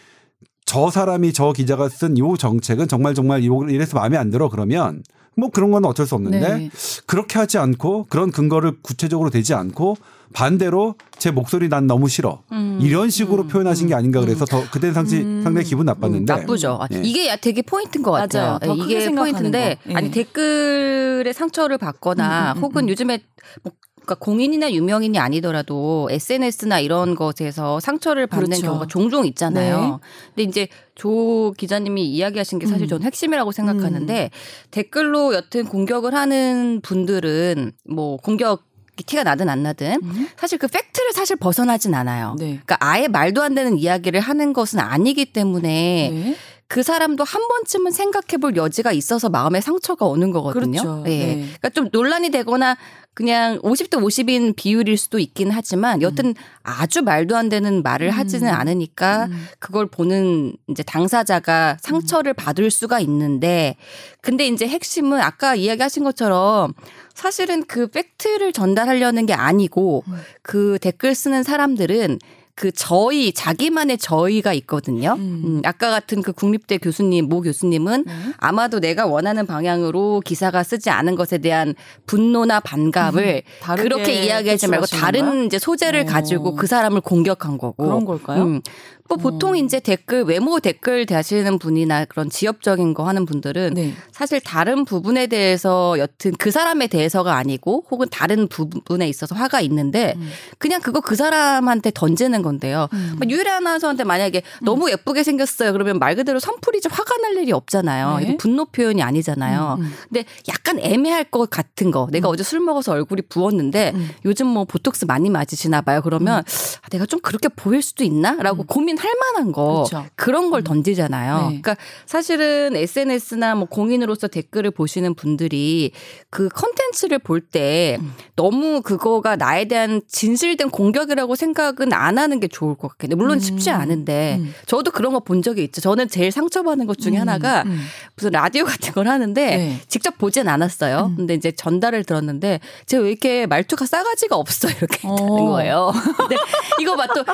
저 사람이 저 기자가 쓴 요 정책은 정말 정말 요- 이래서 마음에 안 들어 그러면 뭐 그런 건 어쩔 수 없는데 네. 그렇게 하지 않고 그런 근거를 구체적으로 대지 않고 반대로 제 목소리 난 너무 싫어 음. 이런 식으로 표현하신 게 아닌가 그래서 더 그때 상시 음. 상당히 기분 나빴는데 나쁘죠. 아, 예. 이게 야- 되게 포인트인 것 같아요. 맞아요. 더 예, 크게 이게 생각하는 포인트인데 거. 예. 아니 댓글에 상처를 받거나 음, 음, 음, 혹은 음. 요즘에 뭐 그러니까 공인이나 유명인이 아니더라도 SNS나 이런 것에서 상처를 받는 그렇죠. 경우가 종종 있잖아요. 근데 이제 조 기자님이 이야기하신 게 사실 음. 저는 핵심이라고 생각하는데 댓글로 여튼 공격을 하는 분들은 뭐 공격 티가 나든 안 나든 음. 사실 그 팩트를 사실 벗어나진 않아요. 네. 그러니까 아예 말도 안 되는 이야기를 하는 것은 아니기 때문에 네. 그 사람도 한 번쯤은 생각해 볼 여지가 있어서 마음에 상처가 오는 거거든요. 그렇죠. 예. 네. 그러니까 좀 논란이 되거나 그냥 50대 50인 비율일 수도 있긴 하지만 여튼 아주 말도 안 되는 말을 하지는 음. 않으니까 음. 그걸 보는 이제 당사자가 상처를 받을 수가 있는데 근데 이제 핵심은 아까 이야기하신 것처럼 사실은 그 팩트를 전달하려는 게 아니고 음. 그 댓글 쓰는 사람들은 그 저희 자기만의 저희가 있거든요. 음. 음, 아까 같은 그 국립대 교수님 모 교수님은 네. 아마도 내가 원하는 방향으로 기사가 쓰지 않은 것에 대한 분노나 반감을 음, 그렇게 이야기하지 말고 다른? 이제 소재를 어. 가지고 그 사람을 공격한 거고 그런 걸까요? 음. 뭐 보통 어. 이제 댓글 외모 댓글 대하시는 분이나 그런 지엽적인 거 하는 분들은 네. 사실 다른 부분에 대해서 여튼 그 사람에 대해서가 아니고 혹은 다른 부분에 있어서 화가 있는데 음. 그냥 그거 그 사람한테 던지는 건데요. 음. 뭐 유일한 아나운서한테 만약에 너무 예쁘게 생겼어요. 그러면 말 그대로 선풀이지 화가 날 일이 없잖아요. 네. 분노 표현이 아니잖아요. 음, 음. 근데 약간 애매할 것 같은 거. 내가 어제 술 먹어서 얼굴이 부었는데 음. 요즘 뭐 보톡스 많이 맞으시나 봐요. 그러면 아, 내가 좀 그렇게 보일 수도 있나? 라고 고민 할 만한 거. 음. 그렇죠. 그런 걸 던지잖아요. 네. 그러니까 사실은 SNS나 뭐 공인으로서 댓글을 보시는 분들이 그 컨텐츠를 볼때 음. 너무 그거가 나에 대한 진실된 공격이라고 생각은 안 하는 게 좋을 것 같긴 해. 물론 음. 쉽지 않은데 음. 저도 그런 거 본 적이 있죠. 저는 제일 상처받는 것 중에 음, 하나가 음. 무슨 라디오 같은 걸 하는데 네. 직접 보진 않았어요. 음. 근데 이제 전달을 들었는데 제가 왜 이렇게 말투가 싸가지가 없어 이렇게 어. 했다는 거예요. 근데 이거 봐 또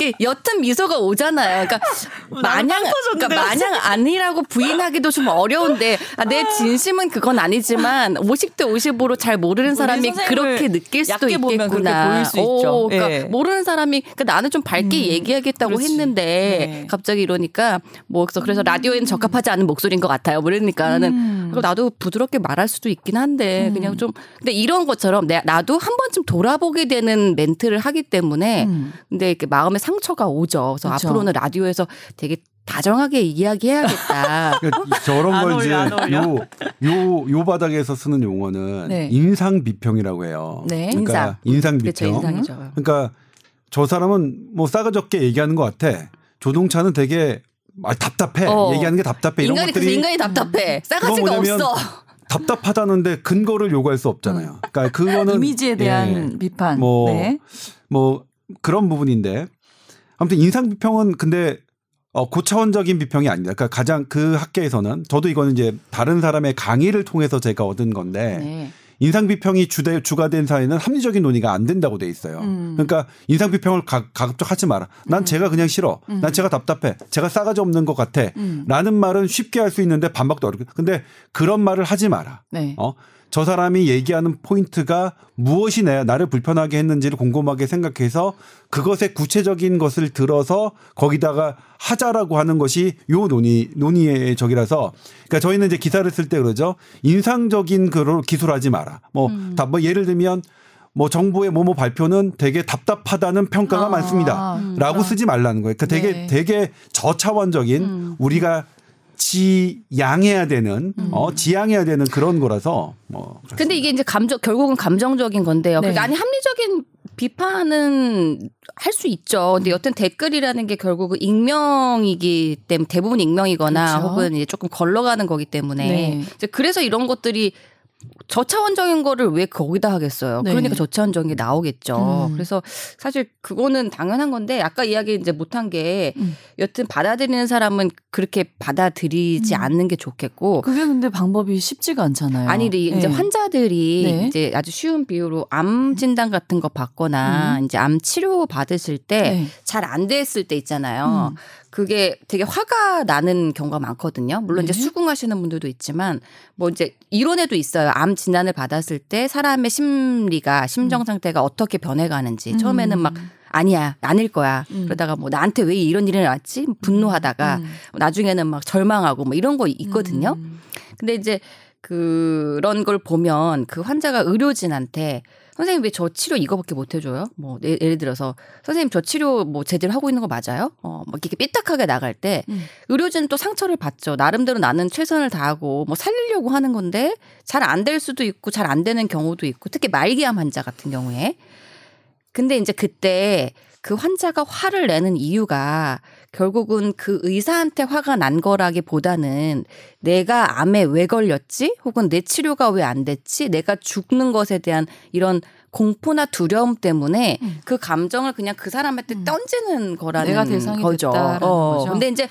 이게 옅은 미소가 오잖아요. 그러니까 마냥 그러니까 마냥 아니라고 부인하기도 좀 어려운데 아, 내 진심은 그건 아니지만 50대 50으로 잘 모르는 사람이 그렇게 느낄 수도 있겠구나. 오, 그러니까 예. 모르는 사람이 그러니까 나는 좀 밝게 음, 얘기하겠다고 그렇지. 했는데 네. 갑자기 이러니까 뭐 그래서 그래서 라디오에는 적합하지 않은 목소리인 것 같아요. 뭐 이러니까 나는 음. 나도 부드럽게 말할 수도 있긴 한데 음. 그냥 좀 근데 이런 것처럼 내 나도 한 번쯤 돌아보게 되는 멘트를 하기 때문에 음. 근데 이렇게 마음에 상처가 오죠. 그래서 그쵸. 앞으로는 라디오에서 되게 다정하게 이야기해야겠다. 그러니까 저런 안걸 이제. 요, 요, 요 바닥에서 쓰는 용어는 네. 인상 비평이라고 해요. 네. 그러니까 인상, 그렇죠 비평. 인상이죠. 그러니까 저 사람은 뭐 싸가지 없게 얘기하는 것 같아. 조동찬은 되게 아, 답답해. 어. 얘기하는 게 답답해. 이런 인간이 것들이 인간이 답답해. 싸가지가 없어. 답답하다는데 근거를 요구할 수 없잖아요. 그러니까 그거는 이미지에 대한 예, 비판. 뭐, 네. 뭐 그런 부분인데 아무튼 인상 비평은 근데 어, 고차원적인 비평이 아니다. 그러니까 가장 그 학계에서는 저도 이거는 이제 다른 사람의 강의를 통해서 제가 얻은 건데 네. 인상 비평이 주대 주가 된 사회는 합리적인 논의가 안 된다고 돼 있어요. 음. 그러니까 인상 비평을 가, 가급적 하지 마라. 난 제가 그냥 싫어. 난 제가 답답해. 제가 싸가지 없는 것 같아. 음. 라는 말은 쉽게 할 수 있는데 반박도 어렵고. 근데 그런 말을 하지 마라. 네. 어? 저 사람이 얘기하는 포인트가 무엇이 내 나를 불편하게 했는지를 곰곰하게 생각해서 그것의 구체적인 것을 들어서 거기다가 하자라고 하는 것이 요 논의 논의의 적이라서 그러니까 저희는 이제 기사를 쓸 때 그러죠 인상적인 그걸 기술하지 마라 뭐, 다, 뭐 예를 들면 뭐 정부의 뭐뭐 발표는 되게 답답하다는 평가가 아, 많습니다. 음. 라고 쓰지 말라는 거예요. 그러니까 되게 네. 되게 저차원적인 우리가 지양해야 되는 어 지양해야 되는 그런 거라서 뭐 근데 이게 이제 감정 결국은 감정적인 건데요. 네. 그러니까 아니 합리적인 비판은 할 수 있죠. 근데 여튼 댓글이라는 게 결국은 익명이기 때문에 대부분 익명이거나 그렇죠. 혹은 이제 조금 걸러가는 거기 때문에 네. 이제 그래서 이런 것들이 저차원적인 거를 왜 거기다 하겠어요. 네. 그러니까 저차원적인 게 나오겠죠. 음. 그래서 사실 그거는 당연한 건데 아까 이야기 이제 못한 게 음. 여튼 받아들이는 사람은 그렇게 받아들이지 음. 않는 게 좋겠고 그게 근데 방법이 쉽지가 않잖아요. 아니 근데 이제 네. 환자들이 네. 이제 아주 쉬운 비유로 암 진단 같은 거 받거나 이제 암 치료 받으실 때 음. 네. 잘안 됐을 때 있잖아요. 음. 그게 되게 화가 나는 경우가 많거든요. 물론 네. 이제 수긍하시는 분들도 있지만 뭐 이제 이론에도 있어요. 암 진단을 받았을 때 사람의 심리가 심정 상태가 어떻게 변해가는지 처음에는 막 아니야 아닐 거야 음. 그러다가 뭐 나한테 왜 이런 일이 났지 분노하다가 음. 나중에는 막 절망하고 뭐 이런 거 있거든요. 음. 근데 이제 그런 걸 보면 그 환자가 의료진한테 선생님 왜 저 치료 이거밖에 못 해줘요? 뭐 예- 예를 들어서 선생님 저 치료 뭐 제대로 하고 있는 거 맞아요? 어막 이렇게 삐딱하게 나갈 때 음. 의료진은 또 상처를 받죠. 나름대로 나는 최선을 다하고 뭐 살리려고 하는 건데 잘 안 될 수도 있고 잘 안 되는 경우도 있고 특히 말기암 환자 같은 경우에 근데 이제 그때 그 환자가 화를 내는 이유가 결국은 그 의사한테 화가 난 거라기보다는 내가 암에 왜 걸렸지? 혹은 내 치료가 왜 안 됐지? 내가 죽는 것에 대한 이런 공포나 두려움 때문에 음. 그 감정을 그냥 그 사람한테 음. 던지는 거라는 내가 대상이 거죠. 됐다라는 어. 거죠. 근데 이제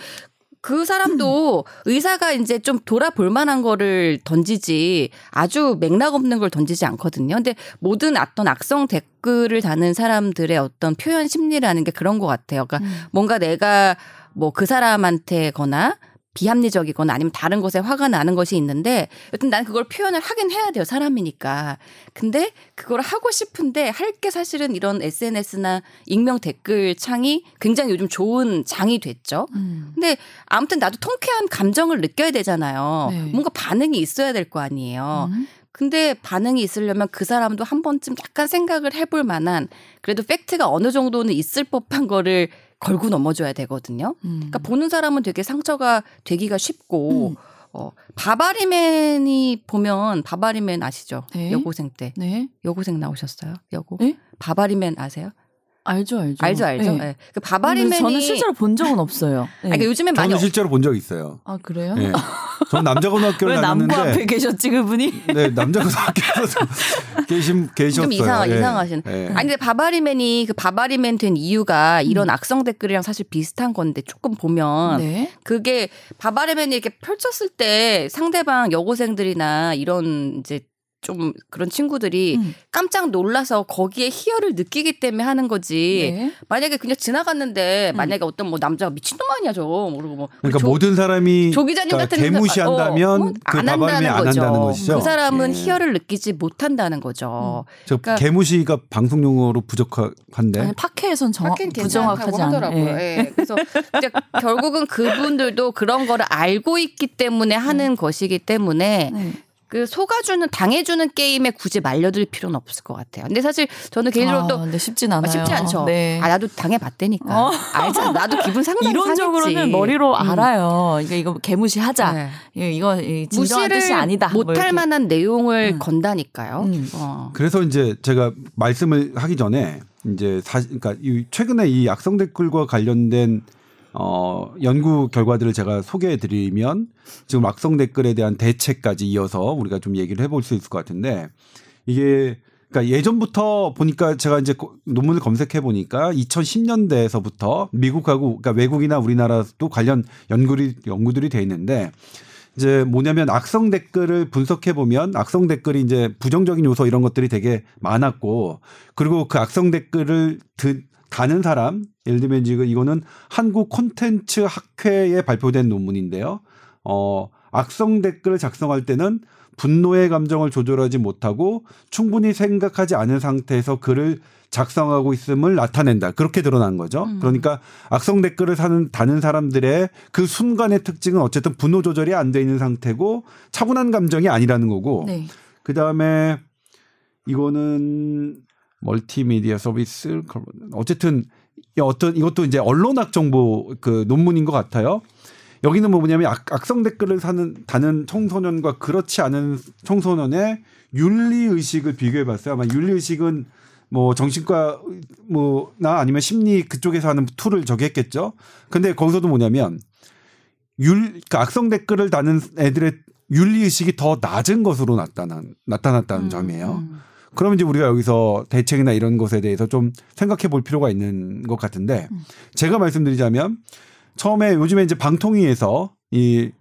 그 사람도 의사가 이제 좀 돌아볼 만한 거를 던지지 아주 맥락 없는 걸 던지지 않거든요. 근데 모든 어떤 악성 댓글을 다는 사람들의 어떤 표현 심리라는 게 그런 것 같아요. 그러니까 음. 뭔가 내가 뭐 그 사람한테거나 비합리적이거나 아니면 다른 것에 화가 나는 것이 있는데 여튼 난 그걸 표현을 하긴 해야 돼요 사람이니까 근데 그걸 하고 싶은데 할 게 사실은 이런 SNS나 익명 댓글 창이 굉장히 요즘 좋은 장이 됐죠 음. 근데 아무튼 나도 통쾌한 감정을 느껴야 되잖아요 네. 뭔가 반응이 있어야 될 거 아니에요 음. 근데 반응이 있으려면 그 사람도 한 번쯤 약간 생각을 해볼 만한 그래도 팩트가 어느 정도는 있을 법한 거를 걸고 넘어줘야 되거든요. 음. 그러니까 보는 사람은 되게 상처가 되기가 쉽고 음. 어 바바리맨이 보면 바바리맨 아시죠? 네. 여고생 때 네. 여고생 나오셨어요? 여고 네? 바바리맨 아세요? 알죠, 알죠. 알죠, 알죠. 네. 네. 그 바바리맨이 저는 실제로 본 적은 없어요. 아니, 네. 그러니까 요즘엔 많이 저는 어- 실제로 본 적 있어요. 아 그래요? 예. 전 남자 고등학교를 왜 남부 앞에 다녔는데 계셨지 그분이? 네, 남자 고등학교에서 계신 계셨어요. 좀 이상 예. 이상하신. 예. 아니 근데 바바리맨이 그 바바리맨 된 이유가 음. 이런 악성 댓글이랑 사실 비슷한 건데 조금 보면 네. 그게 바바리맨이 이렇게 펼쳤을 때 상대방 여고생들이나 이런 이제 좀 그런 친구들이 음. 깜짝 놀라서 거기에 희열을 느끼기 때문에 하는 거지. 네. 만약에 그냥 지나갔는데 음. 만약에 어떤 뭐 남자가 미친놈 아니야 저 모르고 뭐 그러니까 조- 모든 사람이 조 기자님 그러니까 같은 개무시한다면 어, 어, 그안 한다는 안 거죠. 한다는 것이죠. 그 사람은 예. 희열을 느끼지 못한다는 거죠. 저 그러니까- 개무시가 방송 용어로 부족한데 아니 파케에선 정확 하긴 부정확하지. 하더라고요. 예. 그래서 결국은 그분들도 그런 거를 알고 있기 때문에 하는 것이기 때문에 네. 그 속아주는 당해주는 게임에 굳이 말려들 필요는 없을 것 같아요. 근데 사실 저는 개인적으로 아, 또 근데 쉽진 않아요. 아, 쉽지 않죠. 네. 아 나도 당해봤다니까. 어. 알잖아. 나도 기분 상당히 이론적으로는 상했지. 머리로 음. 알아요. 이거 이거 개무시하자. 네. 이거 이 진정한 무시를 뜻이 아니다. 뭐 못할. 만한 내용을 음. 건다니까요. 음. 어. 그래서 이제 제가 말씀을 하기 전에 이제 사 그러니까 이 최근에 이 악성 댓글과 관련된 어 연구 결과들을 제가 소개해 드리면 지금 악성 댓글에 대한 대책까지 이어서 우리가 좀 얘기를 해볼 수 있을 것 같은데 이게 그러니까 예전부터 보니까 제가 이제 고- 논문을 검색해 보니까 2010년대에서부터 미국하고 그러니까 외국이나 우리나라도 관련 연구들이 연구들이 돼 있는데 이제 뭐냐면 악성 댓글을 분석해 보면 악성 댓글이 이제 부정적인 요소 이런 것들이 되게 많았고 그리고 그 악성 댓글을 드, 다는 사람 예를 들면 지금 이거는 한국 콘텐츠 학회에 발표된 논문인데요. 어 악성 댓글을 작성할 때는 분노의 감정을 조절하지 못하고 충분히 생각하지 않은 상태에서 글을 작성하고 있음을 나타낸다. 그렇게 드러난 거죠. 음. 그러니까 악성 댓글을 사는 다는 사람들의 그 순간의 특징은 어쨌든 분노 조절이 안 돼 있는 상태고 차분한 감정이 아니라는 거고 네. 그 다음에 이거는 멀티미디어 서비스 어쨌든 이 어떤 이것도 이제 언론학 정보 그 논문인 것 같아요. 여기는 뭐 뭐냐면 악, 악성 댓글을 사는 다는 청소년과 그렇지 않은 청소년의 윤리 의식을 비교해 봤어요. 아마 윤리 의식은 뭐 정신과 뭐나 아니면 심리 그쪽에서 하는 tool을 저기 했겠죠. 근데 거기서도 뭐냐면 윤 그러니까 악성 댓글을 다는 애들의 윤리 의식이 더 낮은 것으로 나타난 나타났다는 음, 점이에요. 음. 그러면 이제 우리가 여기서 대책이나 이런 것에 대해서 좀 생각해 볼 필요가 있는 것 같은데 음. 제가 말씀드리자면 처음에 요즘에 이제 방통위에서 이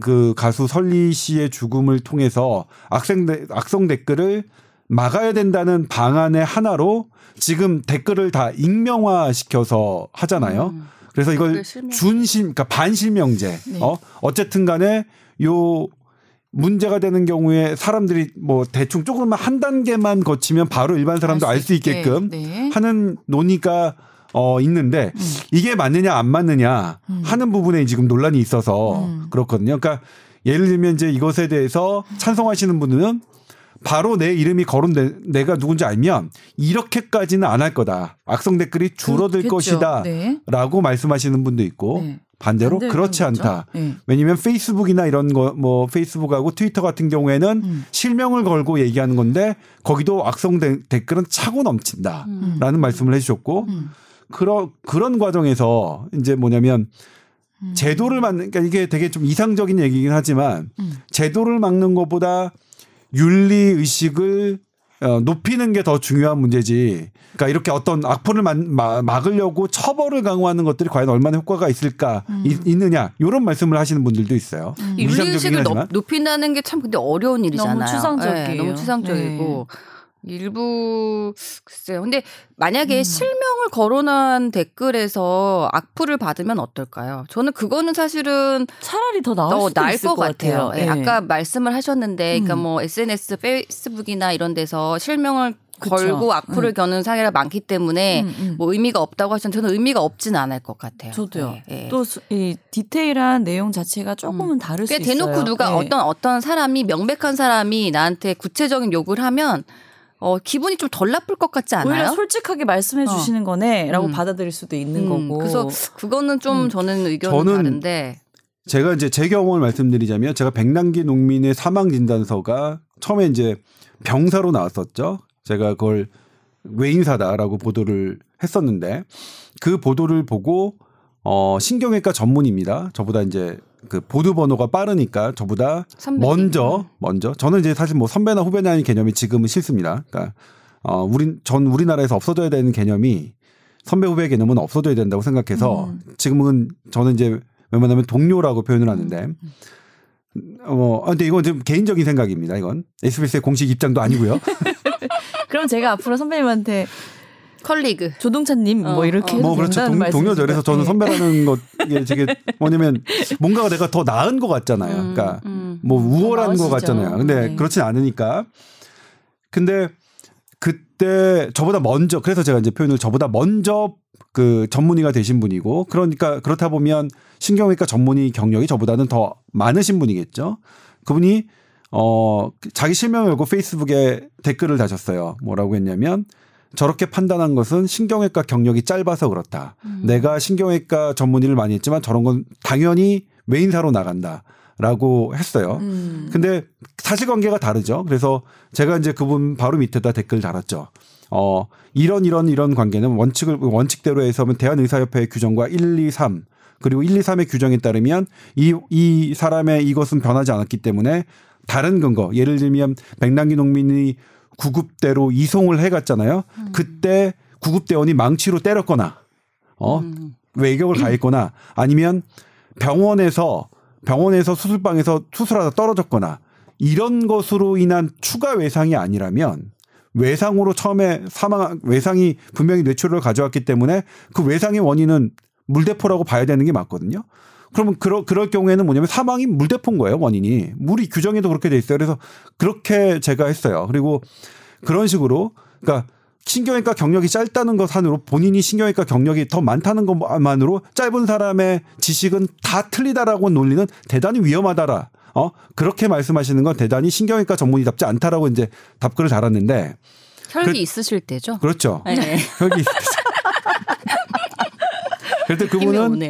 그 가수 설리 씨의 죽음을 통해서 악성, 데- 악성 댓글을 막아야 된다는 방안의 하나로 지금 댓글을 다 익명화 시켜서 하잖아요. 음. 그래서 이걸. 준실, 그러니까 반실명제. 네. 어 어쨌든 간에 요 문제가 되는 경우에 사람들이 뭐 대충 조금만 한 단계만 거치면 바로 일반 사람도 알수 있게끔 네. 네. 하는 논의가 어 있는데 음. 이게 맞느냐 안 맞느냐 음. 하는 부분에 지금 논란이 있어서 음. 그렇거든요. 그러니까 예를 들면 이제 이것에 대해서 찬성하시는 분들은 바로 내 이름이 거론돼 내가 누군지 알면 이렇게까지는 안 할 거다. 악성 댓글이 줄어들 그렇겠죠. 것이다. 네. 라고 말씀하시는 분도 있고 네. 반대로 그렇지. 않다. 네. 왜냐면 페이스북이나 이런 거 뭐 페이스북하고 트위터 같은 경우에는 음. 실명을 걸고 얘기하는 건데 거기도 악성 데- 댓글은 차고 넘친다라는 음. 말씀을 해주셨고 음. 그런 그런 과정에서 이제 뭐냐면 음. 제도를 막는 그러니까 이게 되게 좀 이상적인 얘기긴 하지만 음. 제도를 막는 것보다 윤리 의식을 어, 높이는 게 더 중요한 문제지. 그러니까 이렇게 어떤 악플을 막, 막- 막으려고 처벌을 강화하는 것들이 과연 얼마나 효과가 있을까 이- 있느냐 이런 말씀을 하시는 분들도 있어요. 음. 윤리의식을 높-. 높인다는 게 참 근데 어려운 일이잖아요. 너무 추상적이에요. 네, 너무 추상적이고 일부 글쎄요. 근데 만약에 음. 실명을 거론한 댓글에서 악플을 받으면 어떨까요? 저는 그거는 사실은 차라리 더 나을 더 나을 것 것 같아요. 같아요. 예, 네. 아까 말씀을 하셨는데, 그러니까 음. 뭐 SNS, 페이스북이나 이런 데서 실명을 그쵸. 걸고 악플을 음. 겨누는 사례가 많기 때문에 음, 음. 뭐 의미가 없다고 하시면 저는 의미가 없진 않을 것 같아요. 저도요. 예, 예. 또이 디테일한 내용 자체가 조금은 다를 수 그러니까 있어요. 대놓고 누가 네. 어떤 어떤 사람이 명백한 사람이 나한테 구체적인 욕을 하면 어 기분이 좀 덜 나쁠 것 같지 않아요? 오히려 솔직하게 말씀해 어. 주시는 거네라고 음. 받아들일 수도 있는 음, 거고. 그래서 그거는 좀 음. 저는 의견은 저는 다른데. 제가 이제 제 경험을 말씀드리자면 제가 백남기 농민의 사망 진단서가 처음에 이제 병사로 나왔었죠. 제가 그걸 외인사다라고 보도를 했었는데 그 보도를 보고 어 신경외과 전문입니다. 저보다 이제 그 보도 번호가 빠르니까 저보다 선배님. 먼저 먼저 저는 이제 사실 뭐 선배나 후배나 는 개념이 지금은 싫습니다. 그러니까 어 우린 전 우리나라에서 없어져야 되는 개념이 선배 후배 개념은 없어져야 된다고 생각해서 음. 지금은 저는 이제 웬만하면 동료라고 표현을 하는데 어 아, 근데 이건 좀 개인적인 생각입니다. 이건 SBS의 공식 입장도 아니고요. 그럼 제가 앞으로 선배님한테 컬리그. 조동찬님 어, 뭐 이렇게 어. 해도 뭐 그렇죠. 된다는 동? 동료죠. 그래서 저는 네. 선배라는 것 이게 되게 뭐냐면 뭔가가 내가 더 나은 것 같잖아요. 음, 그러니까 음. 뭐 우월한 것. 같잖아요. 근데 네. 그렇진 않으니까. 근데 그때 저보다 먼저 그래서 제가 이제 표현을 저보다 먼저 그 전문의가 되신 분이고 그러니까 그렇다 보면 신경외과 전문의 경력이 저보다는 더 많으신 분이겠죠. 그분이 어 자기 실명을 걸고 페이스북에 댓글을 다셨어요. 뭐라고 했냐면 저렇게 판단한 것은 신경외과 경력이 짧아서 그렇다. 음. 내가 신경외과 전문의를 많이 했지만 저런 건 당연히 외인사로 나간다 라고 했어요. 음. 근데 사실관계가 다르죠. 그래서 제가 이제 그분 바로 밑에다 댓글 달았죠. 어 이런 이런 이런 관계는 원칙을 원칙대로 해서면 대한의사협회의 규정과 1, 2, 3 그리고 1, 2, 3의 규정에 따르면 이 이 사람의 이것은 변하지 않았기 때문에 다른 근거 예를 들면 백남기 농민이 구급대로 이송을 해갔잖아요. 음. 그때 구급대원이 망치로 때렸거나 어 음. 외격을 가했거나 아니면 병원에서 병원에서 수술방에서 수술하다 떨어졌거나 이런 것으로 인한 추가 외상이 아니라면 외상으로 처음에 사망 외상이 분명히 뇌출혈을 가져왔기 때문에 그 외상의 원인은 물대포라고 봐야 되는 게 맞거든요. 그러면 그러, 그럴 경우에는 뭐냐면 사망이 물대포인 거예요 원인이 물이 규정에도 그렇게 돼 있어요. 그래서 그렇게 제가 했어요. 그리고 그런 식으로 그러니까 신경외과 경력이 짧다는 것만으로 본인이 신경외과 경력이 더 많다는 것만으로 짧은 사람의 지식은 다 틀리다라고 논리는 대단히 위험하다라. 어 그렇게 말씀하시는 건 대단히 신경외과 전문의답지 않다라고 이제 답글을 달았는데 혈기 그- 있으실 때죠. 그렇죠. 네. 여기 그런데 힘이 그분은.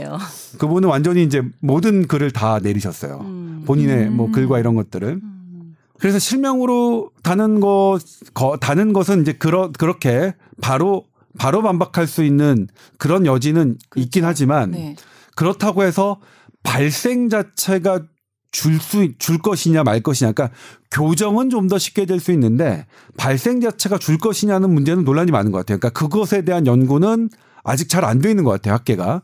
그분은 완전히 이제 모든 글을 다 내리셨어요. 음. 본인의 뭐 글과 이런 것들을. 그래서 실명으로 다는 것, 거, 다는 것은 이제 그러, 그렇게 바로, 바로 반박할 수 있는 그런 여지는 있긴 하지만 네. 그렇다고 해서 발생 자체가 줄 수, 줄 것이냐 말 것이냐. 그러니까 교정은 좀 더 쉽게 될 수 있는데 발생 자체가 줄 것이냐는 문제는 논란이 많은 것 같아요. 그러니까 그것에 대한 연구는 아직 잘 안 돼 있는 것 같아요. 학계가.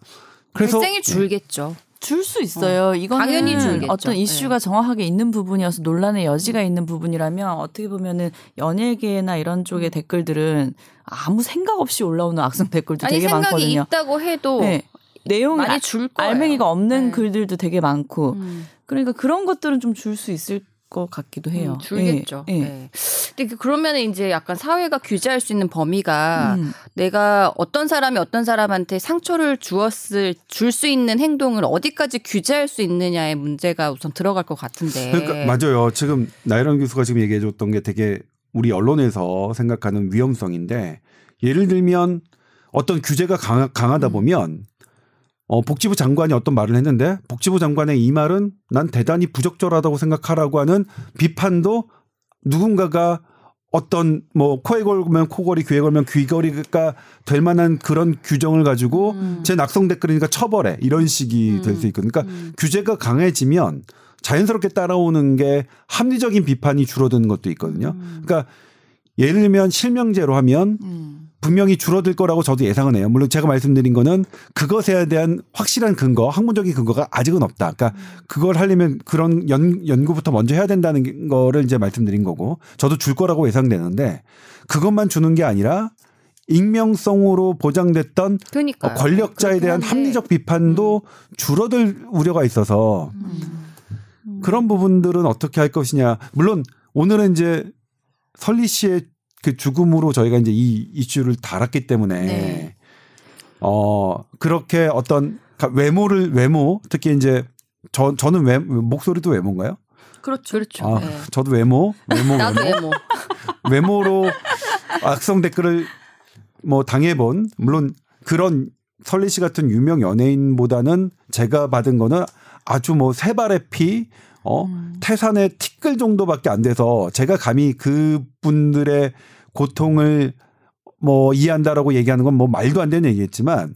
그래서 발생이 줄겠죠. 줄수 있어요. 이거는 당연히 줄겠죠. 어떤 이슈가 정확하게 있는 부분이어서 논란의 여지가 있는 부분이라면 어떻게 보면은 연예계나 이런 쪽의 댓글들은 아무 생각 없이 올라오는 악성 댓글도 아니 되게 생각이 많거든요. 있다고 해도 네. 내용이 많이 아- 줄 거예요. 알맹이가 없는 네. 글들도 되게 많고 음. 그러니까 그런 것들은 좀 줄 수 있을 것 같기도 해요. 음, 줄겠죠. 예, 예. 네. 근데 그러면 이제 약간 사회가 규제할 수 있는 범위가 음. 내가 어떤 사람이 어떤 사람한테 상처를 주었을 줄 수 있는 행동을 어디까지 규제할 수 있느냐의 문제가 우선 들어갈 것 같은데. 그러니까 맞아요. 지금 나이런 교수가 지금 얘기해 줬던 게 되게 우리 언론에서 생각하는 위험성인데 예를 들면 어떤 규제가 강하, 강하다 음. 보면 어, 복지부 장관이 어떤 말을 했는데 복지부 장관의 이 말은 난 대단히 부적절하다고 생각하라고 하는 비판도 누군가가 어떤 뭐 코에 걸면 코걸이 귀에 걸면 귀걸이가 될 만한 그런 규정을 가지고 음. 제 낙성 댓글이니까 처벌해 이런 식이 될수 있거든요. 그러니까 음. 규제가 강해지면 자연스럽게 따라오는 게 합리적인 비판이 줄어드는 것도 있거든요. 음. 그러니까 예를 들면 실명제로 하면 음. 분명히 줄어들 거라고 저도 예상은 해요. 물론 제가 말씀드린 거는 그것에 대한 확실한 근거, 학문적인 근거가 아직은 없다. 그러니까 그걸 하려면 그런 연, 연구부터 먼저 해야 된다는 거를 이제 말씀드린 거고 저도 줄 거라고 예상되는데 그것만 주는 게 아니라 익명성으로 보장됐던 그러니까 어, 권력자에 대한 합리적 비판도 줄어들 우려가 있어서 음. 그런 부분들은 어떻게 할 것이냐. 물론 오늘은 이제 설리 씨의 그 죽음으로 저희가 이제 이 이슈를 달았기 때문에 네. 어 그렇게 어떤 가- 외모를 외모 특히 이제 저 저는 외 목소리도 외모인가요? 그렇죠. 그렇죠. 아, 네. 저도 외모 외모 나도 외모 외모. 외모 로 악성 댓글을 뭐 당해본 물론 그런 설리 씨 같은 유명 연예인보다는 제가 받은 거는 아주 뭐 세 발의 피, 어? 태산의 티끌 정도밖에 안 돼서 제가 감히 그 분들의 고통을 뭐 이해한다라고 얘기하는 건 뭐 말도 안 되는 얘기겠지만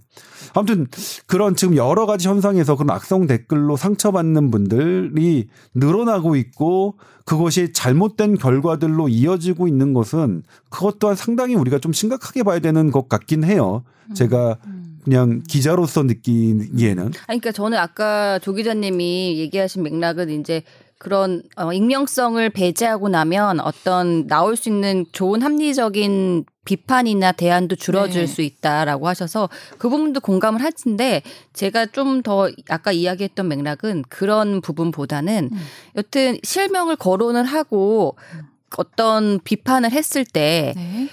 아무튼 그런 지금 여러 가지 현상에서 그런 악성 댓글로 상처받는 분들이 늘어나고 있고 그것이 잘못된 결과들로 이어지고 있는 것은 그것 또한 상당히 우리가 좀 심각하게 봐야 되는 것 같긴 해요. 제가 그냥 기자로서 느끼기에는 아니, 그러니까 저는 아까 조 기자님이 얘기하신 맥락은 이제 그런 어, 익명성을 배제하고 나면 어떤 나올 수 있는 좋은 합리적인 비판이나 대안도 줄어들 네. 수 있다라고 하셔서 그 부분도 공감을 하는데 제가 좀 더 아까 이야기했던 맥락은 그런 부분보다는 음. 여튼 실명을 거론을 하고 어떤 비판을 했을 때 네.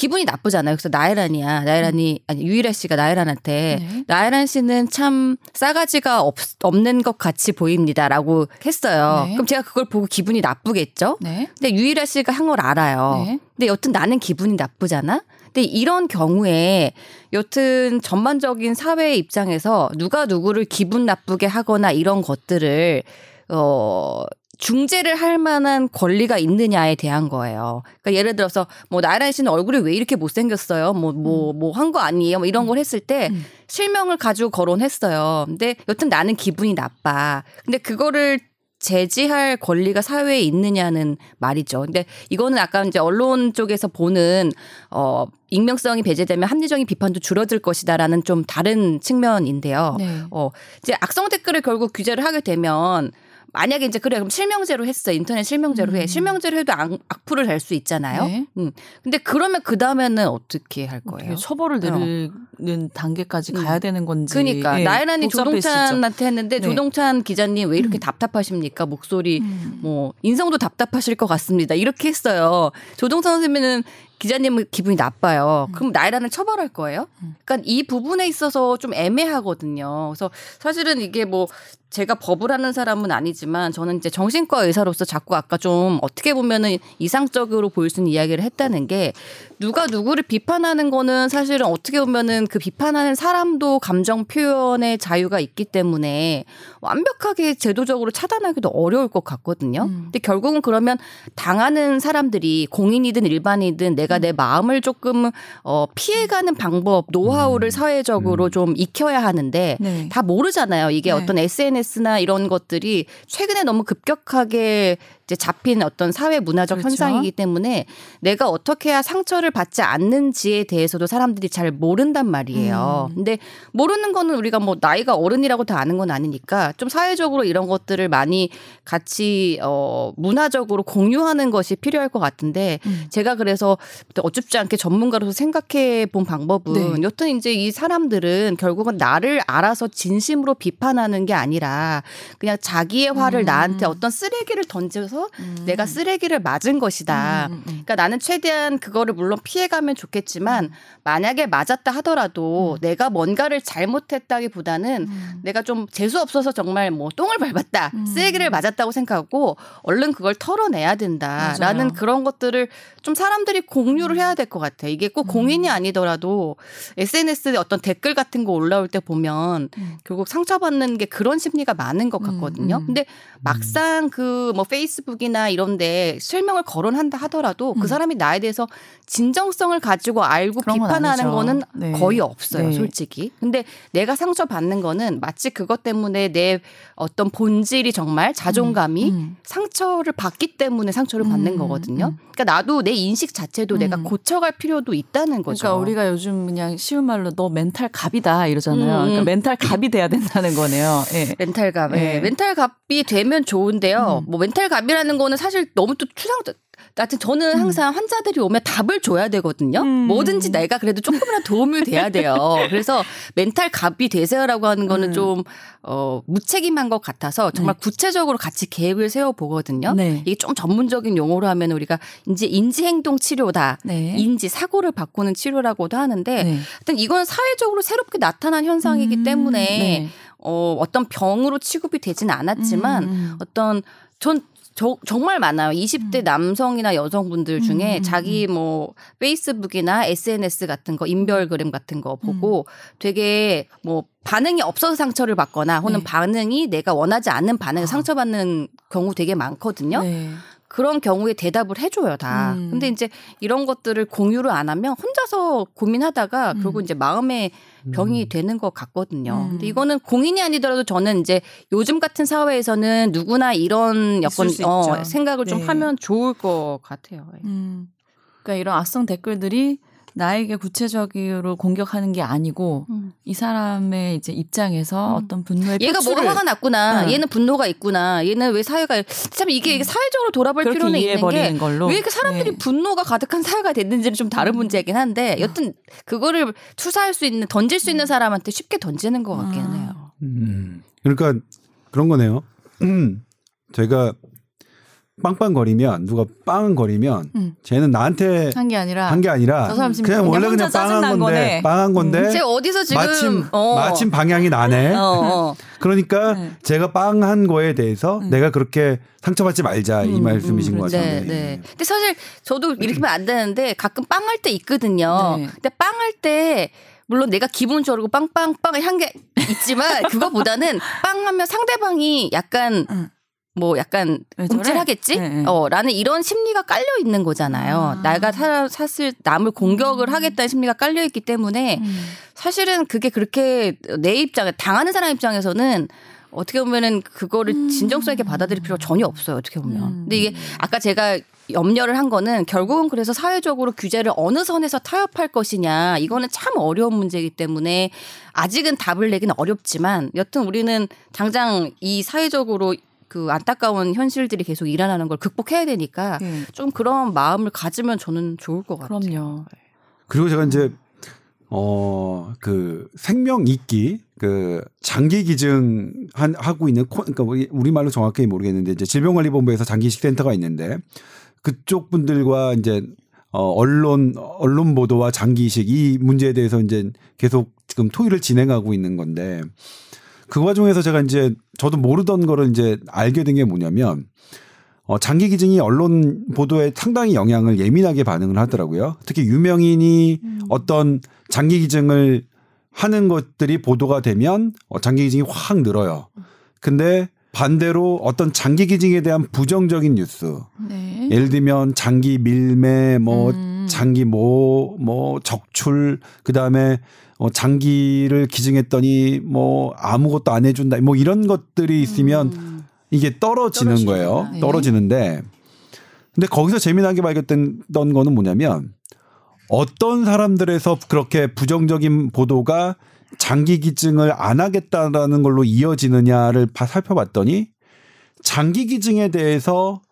기분이 나쁘잖아요. 그래서 나혜란이야. 나혜란이 아니 유일아 씨가 나혜란한테 네. 나혜란 씨는 참 싸가지가 없, 없는 것 같이 보입니다라고 했어요. 네. 그럼 제가 그걸 보고 기분이 나쁘겠죠? 네. 근데 유일아 씨가 한 걸 알아요. 네. 근데 여튼 나는 기분이 나쁘잖아. 근데 이런 경우에 여튼 전반적인 사회의 입장에서 누가 누구를 기분 나쁘게 하거나 이런 것들을 어 중재를 할 만한 권리가 있느냐에 대한 거예요. 그러니까 예를 들어서 뭐 나란 씨는 얼굴이 왜 이렇게 못생겼어요? 뭐 뭐 뭐 한 거 아니에요? 뭐 이런 걸 했을 때 음. 실명을 가지고 거론했어요. 근데 여튼 나는 기분이 나빠. 근데 그거를 제지할 권리가 사회에 있느냐는 말이죠. 근데 이거는 아까 이제 언론 쪽에서 보는 어 익명성이 배제되면 합리적인 비판도 줄어들 것이다라는 좀 다른 측면인데요. 네. 어 이제 악성 댓글을 결국 규제를 하게 되면 만약에 이제 그래 그럼 실명제로 했어 인터넷 실명제로 해 음. 실명제로 해도 악, 악플을 달 수 있잖아요. 네. 음 근데 그러면 그 다음에는 어떻게 할 거예요? 어떻게 처벌을 내리는 단계까지 음. 가야 되는 건지. 그러니까 예, 나연아님. 조동찬한테 했는데 네. 조동찬 기자님 왜 이렇게 음. 답답하십니까 목소리 음. 뭐 인성도 답답하실 것 같습니다 이렇게 했어요 조동찬 선생님은 기자님은 기분이 나빠요 그럼 나연아는 처벌할 거예요 음. 그러니까 이 부분에 있어서 좀 애매하거든요 그래서 사실은 이게 뭐 제가 법을 하는 사람은 아니지만 저는 이제 정신과 의사로서 자꾸 아까 좀 어떻게 보면은 이상적으로 보일 수 있는 이야기를 했다는 게 누가 누구를 비판하는 거는 사실은 어떻게 보면은 그 비판하는 사람도 감정 표현의 자유가 있기 때문에 완벽하게 제도적으로 차단하기도 어려울 것 같거든요. 음. 근데 결국은 그러면 당하는 사람들이 공인이든 일반이든 내가 음. 내 마음을 조금 어 피해가는 방법, 노하우를 음. 사회적으로 음. 좀 익혀야 하는데 네. 다 모르잖아요. 이게 네. 어떤 SNS 나 이런 것들이 최근에 너무 급격하게 이제 잡힌 어떤 사회 문화적 그렇죠. 현상이기 때문에 내가 어떻게 해야 상처를 받지 않는지에 대해서도 사람들이 잘 모른단 말이에요. 음. 근데 모르는 거는 우리가 뭐 나이가 어른이라고 다 아는 건 아니니까 좀 사회적으로 이런 것들을 많이 같이 어 문화적으로 공유하는 것이 필요할 것 같은데 음. 제가 그래서 어줍지 않게 전문가로서 생각해 본 방법은 네. 여튼 이제 이 사람들은 결국은 나를 알아서 진심으로 비판하는 게 아니라 그냥 자기의 화를 음. 나한테 어떤 쓰레기를 던져서 음. 내가 쓰레기를 맞은 것이다. 음, 음, 음. 그러니까 나는 최대한 그거를 물론 피해가면 좋겠지만 만약에 맞았다 하더라도 내가 뭔가를 잘못했다기보다는 음. 내가 좀 재수 없어서 정말 뭐 똥을 밟았다 음. 쓰레기를 맞았다고 생각하고 얼른 그걸 털어내야 된다라는 맞아요. 그런 것들을 좀 사람들이 공유를 음. 해야 될 것 같아. 이게 꼭 공인이 아니더라도 SNS에 어떤 댓글 같은 거 올라올 때 보면 음. 결국 상처받는 게 그런 심리가 많은 것 같거든요. 음, 음. 근데 막상 그 뭐 페이스북 이나 이런데 실명을 거론한다 하더라도 음. 그 사람이 나에 대해서 진정성을 가지고 알고 비판하는. 거는 네. 거의 없어요, 네. 솔직히. 근데 내가 상처 받는 거는 마치 그것 때문에 내 어떤 본질이 정말 자존감이 음. 상처를 받기 때문에 상처를 받는 음, 거거든요. 음. 그러니까 나도 내 인식 자체도 내가 음. 고쳐갈 필요도 있다는 거죠. 그러니까 우리가 요즘 그냥 쉬운 말로 너 멘탈 갑이다 이러잖아요. 음, 음. 그러니까 멘탈 갑이 돼야 된다는 거네요. 예. 멘탈갑. 네. 예. 멘탈 갑이 되면 좋은데요. 음. 뭐 멘탈 갑이라는 거는 사실 너무 또 추상 하여튼 저는 항상 환자들이 오면 답을 줘야 되거든요. 음. 뭐든지 내가 그래도 조금이라도 도움이 돼야 돼요. 그래서 멘탈 갑이 되세요라고 하는 거는 음. 좀 어, 무책임한 것 같아서 정말 구체적으로 같이 계획을 세워 보거든요. 네. 이게 좀 전문적인 용어로 하면 우리가 이제 인지 행동 치료다. 네. 인지 사고를 바꾸는 치료라고도 하는데 네. 하여튼 이건 사회적으로 새롭게 나타난 현상이기 음, 때문에 네. 어, 어떤 병으로 취급이 되진 않았지만 음, 음. 어떤 전 저, 정말 많아요. 20대 남성이나 여성분들 중에 음, 음, 자기 뭐 페이스북이나 SNS 같은 거 인별그램 같은 거 보고 되게 뭐 반응이 없어서 상처를 받거나 혹은 네. 반응이 내가 원하지 않는 반응에 아. 상처받는 경우 되게 많거든요. 네. 그런 경우에 대답을 해줘요 다. 음. 근데 이제 이런 것들을 공유를 안 하면 혼자서 고민하다가 음. 결국 이제 마음의 병이 음. 되는 것 같거든요. 음. 근데 이거는 공인이 아니더라도 저는 이제 요즘 같은 사회에서는 누구나 이런 여건 어, 있죠. 생각을 좀 네. 하면 좋을 것 같아요. 예. 음. 그러니까 이런 악성 댓글들이 나에게 구체적으로 공격하는 게 아니고 음. 이 사람의 이제 입장에서 음. 어떤 분노의 얘가 표출을 뭐가 화가 났구나. 응. 얘는 분노가 있구나. 얘는 왜 사회가 참 이게 이게 사회적으로 돌아볼 필요는 있는 게 왜 이렇게 사람들이 네. 분노가 가득한 사회가 됐는지는 좀 다른 문제이긴 한데 여튼 그거를 투사할 수 있는 던질 수 있는 사람한테 쉽게 던지는 것 아. 해요. 음. 그러니까 그런 거네요. 음. 제가 빵빵거리면 누가 빵거리면 음. 쟤는 나한테 한 게 아니라 한 게 아니라 저 사람 지금 그냥 원래 그냥 빵한 건데. 빵한 건데 제가 어디서 지금 마침 어. 마침 방향이 나네. 어, 어. 그러니까 네. 제가 빵한 거에 대해서 음. 내가 그렇게 상처받지 말자 이 음, 말씀이신 음, 것 네, 같은데. 네. 근데 사실 저도 이렇게 하면 안 되는데 가끔 빵 할 때 있거든요. 네. 근데 빵 할 때 물론 내가 기분 좋고 빵빵빵을 한게 있지만 그거보다는 빵하면 상대방이 약간 응. 뭐 약간? 움찔하겠지? 네, 네. 어, 라는 이런 심리가 깔려 있는 거잖아요. 아. 내가 사, 사실 남을 공격을 음. 하겠다는 심리가 깔려 있기 때문에 음. 사실은 그게 그렇게 내 입장에 당하는 사람 입장에서는 어떻게 보면은 그거를 진정성 있게 받아들일 필요가 전혀 없어요. 어떻게 보면. 음. 근데 이게 아까 제가 염려를 한 거는 결국은 그래서 사회적으로 규제를 어느 선에서 타협할 것이냐 이거는 참 어려운 문제이기 때문에 아직은 답을 내기는 어렵지만 여튼 우리는 당장 이 사회적으로 그 안타까운 현실들이 계속 일어나는 걸 극복해야 되니까 네. 좀 그런 마음을 가지면 저는 좋을 것 같아요. 그럼요. 그리고 제가 이제 어 그 생명 있기 그 장기 기증 한 하고 있는 코 그러니까 우리 우리말로 정확히 모르겠는데 이제 질병관리본부에서 장기식 센터가 있는데 그쪽 분들과 이제 어 언론 언론 보도와 장기식 이 문제에 대해서 이제 계속 지금 토의를 진행하고 있는 건데 그 과정에서 제가 이제 저도 모르던 거를 이제 알게 된 게 뭐냐면 어, 장기 기증이 언론 보도에 상당히 영향을 예민하게 반응을 하더라고요. 특히 유명인이 어떤 장기 기증을 하는 것들이 보도가 되면 어, 장기 기증이 확 늘어요. 근데 반대로 어떤 장기 기증에 대한 부정적인 뉴스, 네. 예를 들면 장기 밀매, 뭐 음. 장기 뭐, 뭐 적출, 그 다음에 어, 장기를 기증했더니 뭐 아무것도 안 해준다, 뭐 이런 것들이 있으면 음. 이게 떨어지는. 거예요. 네. 떨어지는데 근데 거기서 재미나게 발견됐던 거는 뭐냐면 어떤 사람들에서 그렇게 부정적인 보도가 장기 기증을 안 하겠다라는 걸로 이어지느냐를 봐- 살펴봤더니 장기 기증에 대해서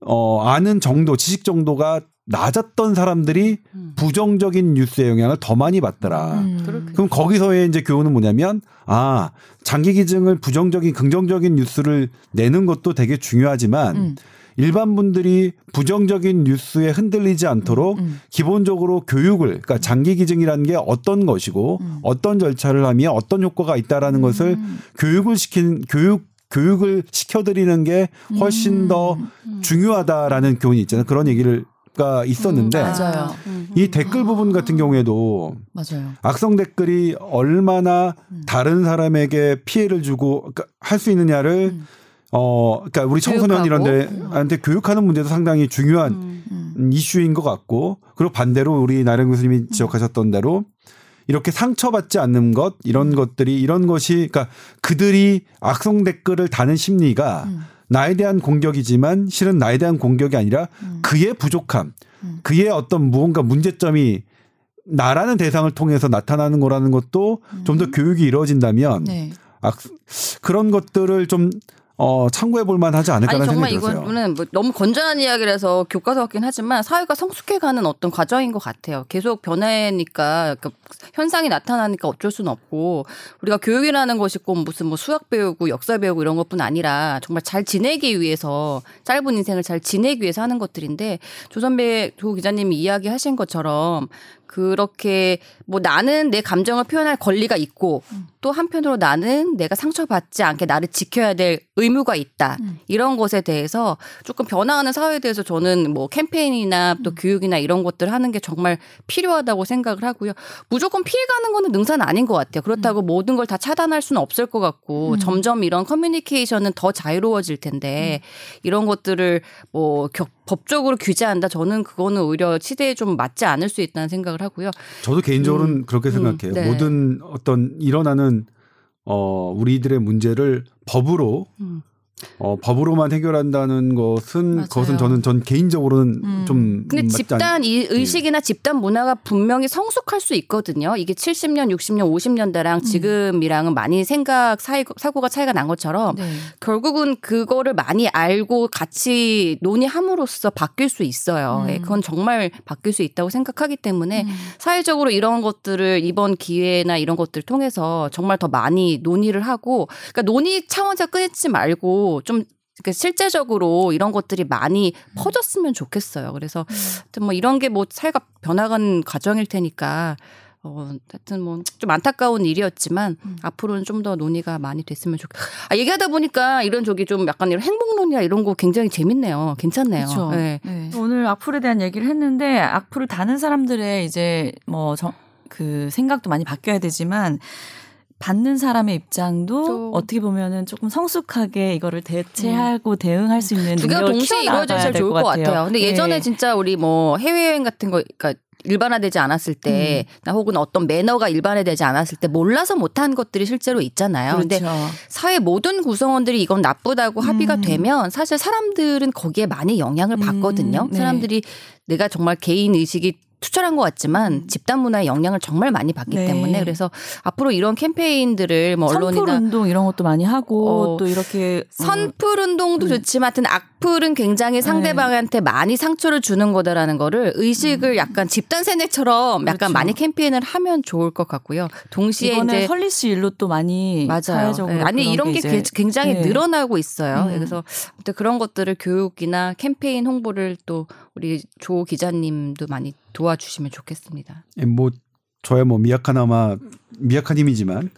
어 아는 정도 지식 정도가 낮았던 사람들이 음. 부정적인 뉴스의 영향을 더 많이 받더라. 음. 그렇게- 그럼 거기서의 이제 교훈은 뭐냐면 아 장기 기증을 부정적인 긍정적인 뉴스를 내는 것도 되게 중요하지만 음. 일반 분들이 부정적인 뉴스에 흔들리지 않도록 음. 기본적으로 교육을 그러니까 장기 기증이라는 게 어떤 것이고 음. 어떤 절차를 하면 어떤 효과가 있다라는 것을 교육을 시킨 교육 교육을 시켜드리는 게 훨씬 더 중요하다라는 교훈이 있잖아요. 그런 얘기 가 있었는데 음, 맞아요. 음. 이 댓글 부분 같은 경우에도 맞아요. 악성 댓글이 얼마나 음. 다른 사람에게 피해를 주고 그러니까 할수 있느냐를 음. 어 그러니까 우리 청소년. 이런데한테 교육하는 문제도 상당히 중요한 음. 음. 음, 이슈인 것 같고 그리고 반대로 우리 나령 교수님이 지적하셨던 대로 이렇게 상처받지 않는 것 이런 음. 것들이 이런 것이 그러니까 그들이 악성 댓글을 다는 심리가 음. 나에 대한 공격이지만 실은 나에 대한 공격이 아니라 음. 그의 부족함, 음. 그의 어떤 무언가 문제점이 나라는 대상을 통해서 나타나는 거라는 것도 좀더 교육이 이루어진다면 음. 네. 악, 그런 것들을 좀 어, 참고해 볼 만하지 않을까라는 아니 정말 생각이 들었어요. 이거는 뭐 너무 건전한 이야기라서 교과서 같긴 하지만 사회가 성숙해가는 어떤 과정인 것 같아요. 계속 변해니까 그러니까 현상이 나타나니까 어쩔 수는 없고 우리가 교육이라는 것이 꼭 무슨 뭐 수학 배우고 역사 배우고 이런 것뿐 아니라 정말 잘 지내기 위해서 짧은 인생을 잘 지내기 위해서 하는 것들인데 조 선배 조 기자님이 이야기하신 것처럼 그렇게 뭐 나는 내 감정을 표현할 권리가 있고 또 한편으로 나는 내가 상처받지 않게 나를 지켜야 될 의무가 있다. 음. 이런 것에 대해서 조금 변화하는 사회에 대해서 저는 뭐 캠페인이나 또 교육이나 이런 것들 하는 게 정말 필요하다고 생각을 하고요. 무조건 피해가는 거는 능사는 아닌 것 같아요. 그렇다고 모든 걸 다 차단할 수는 없을 것 같고 음. 점점 이런 커뮤니케이션은 더 자유로워질 텐데 이런 것들을 뭐 격- 법적으로 규제한다. 저는 그거는 오히려 시대에 좀 맞지 않을 수 있다는 생각을 하고요. 저도 개인적으로는 음, 그렇게 음, 생각해요. 네. 모든 어떤 일어나는 어 우리들의 문제를 법으로 음. 어 법으로만 해결한다는 것은 맞아요. 그것은 저는 전 개인적으로는 음. 좀 근데 집단 이 의식이나 집단 문화가 분명히 성숙할 수 있거든요. 이게 70년, 60년, 50년대랑 지금이랑은 많이 생각 사이, 사고가 차이가 난 것처럼 네. 결국은 그거를 많이 알고 같이 논의함으로써 바뀔 수 있어요. 음. 예, 그건 정말 바뀔 수 있다고 생각하기 때문에 음. 사회적으로 이런 것들을 이번 기회나 이런 것들 통해서 정말 더 많이 논의를 하고 그러니까 논의 차원에서 끊지 말고 좀 그러니까 실제적으로 이런 것들이 많이 퍼졌으면 좋겠어요. 그래서 하여튼 뭐 이런 게 뭐 사회가 변화간 과정일 테니까 어, 하여튼 뭐 좀 안타까운 일이었지만 앞으로는 좀 더 논의가 많이 됐으면 좋겠. 아, 얘기하다 보니까 이런 저기 좀 약간 이런 행복론이나 이런 거 굉장히 재밌네요. 괜찮네요. 그렇죠. 네. 오늘 악플에 대한 얘기를 했는데 악플을 다는 사람들의 이제 뭐 그 생각도 많이 바뀌어야 되지만 받는 사람의 입장도 또- 어떻게 보면은 조금 성숙하게 이거를 대체하고 대응할 수 있는 두 개가 능력을 동시에 이루어져야 키워나가야 될 좋을 것 같아요. 근데 예. 예전에 진짜 우리 뭐 해외여행 같은 거, 그러니까 일반화되지 않았을 때, 나 혹은 어떤 매너가 일반화되지 않았을 때 몰라서 못한 것들이 실제로 있잖아요. 근데 그렇죠. 사회 모든 구성원들이 이건 나쁘다고 합의가 음. 되면 사실 사람들은 거기에 많이 영향을 음, 받거든요. 네. 사람들이 내가 정말 개인 의식이 투철한 것 같지만 음. 집단 문화의 영향을 정말 많이 받기 네. 때문에 그래서 앞으로 이런 캠페인들을 뭐 선풀 언론이나 운동 이런 것도 많이 하고 어, 또 이렇게 어, 선풀 운동도 음. 좋지만 하여튼 악 플은 굉장히 상대방한테 많이 상처를 주는 거다라는 거를 의식을 약간 집단 세뇌처럼 약간 그렇죠. 많이 캠페인을 하면 좋을 것 같고요. 동시에 이번에 이제 설리 씨 일로 또 많이 맞아요. 사회적으로 네. 아니 이런 게 이제 굉장히 네. 늘어나고 있어요. 음. 그래서 아무튼 그런 것들을 교육이나 캠페인 홍보를 또 우리 조 기자님도 많이 도와주시면 좋겠습니다. 예, 뭐 저야 뭐 미약하나마 미약한 힘이지만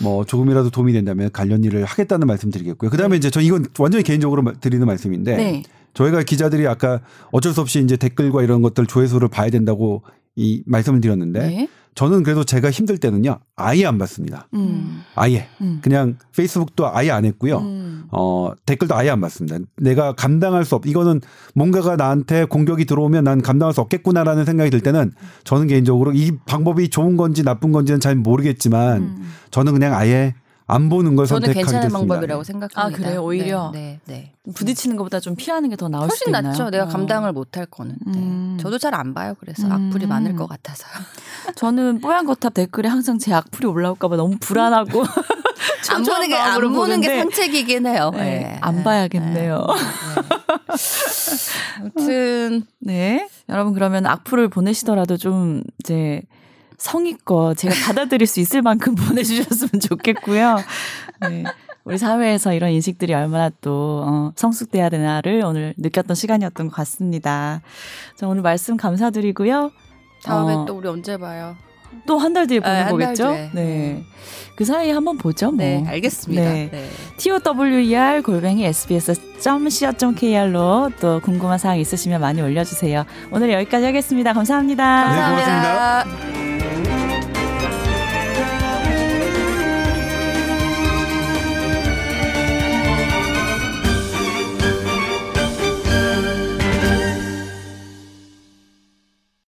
뭐 조금이라도 도움이 된다면 관련 일을 하겠다는 말씀드리겠고요. 그다음에 이제 저 이건 완전히 개인적으로 마- 드리는 말씀인데 네. 저희가 기자들이 아까 어쩔 수 없이 이제 댓글과 이런 것들 조회수를 봐야 된다고 이 말씀을 드렸는데 네. 저는 그래도 제가 힘들 때는요 아예 안 받습니다. 음. 아예 음. 그냥 페이스북도 아예 안 했고요. 음. 어, 댓글도 아예 안 받습니다. 내가 감당할 수 없, 이거는 뭔가가 나한테 공격이 들어오면 난 감당할 수 없겠구나라는 생각이 들 때는 저는 개인적으로 이 방법이 좋은 건지 나쁜 건지는 잘 모르겠지만 음. 저는 그냥 아예 안 보는 걸 저는 선택하게 괜찮은 됐습니다. 방법이라고 생각합니다. 아, 그래요? 오히려? 네, 네. 네. 부딪히는 것보다 좀 피하는 게 더 나을 수도 훨씬 있나요? 낫죠. 내가 어. 감당을 못할 거는. 네. 음. 저도 잘 안 봐요. 그래서 음. 악플이 많을 것 같아서요. 저는 뽀얀 거탑 댓글에 항상 제 악플이 올라올까봐 너무 불안하고 안 보는 게, 안 보는 게 보는데 산책이긴 해요. 네, 네. 안 봐야겠네요. 아무튼 네. 여러분 그러면 악플을 보내시더라도 좀 이제 성의껏 제가 받아들일 수 있을 만큼 보내주셨으면 좋겠고요. 네. 우리 사회에서 이런 인식들이 얼마나 또 어, 성숙돼야 되나를 오늘 느꼈던 시간이었던 것 같습니다. 자, 오늘 말씀 감사드리고요. 다음에 어, 또 우리 언제 봐요? 또 한 달 뒤에 네, 보는 한달 거겠죠? 뒤에. 네. 그 사이에 한번 보죠. 뭐. 네, 알겠습니다. 네. 네. TOWER 골뱅이 sbs.co.kr로 또 궁금한 사항 있으시면 많이 올려주세요. 오늘 여기까지 하겠습니다 감사합니다. 네, 고맙습니다. 감사합니다.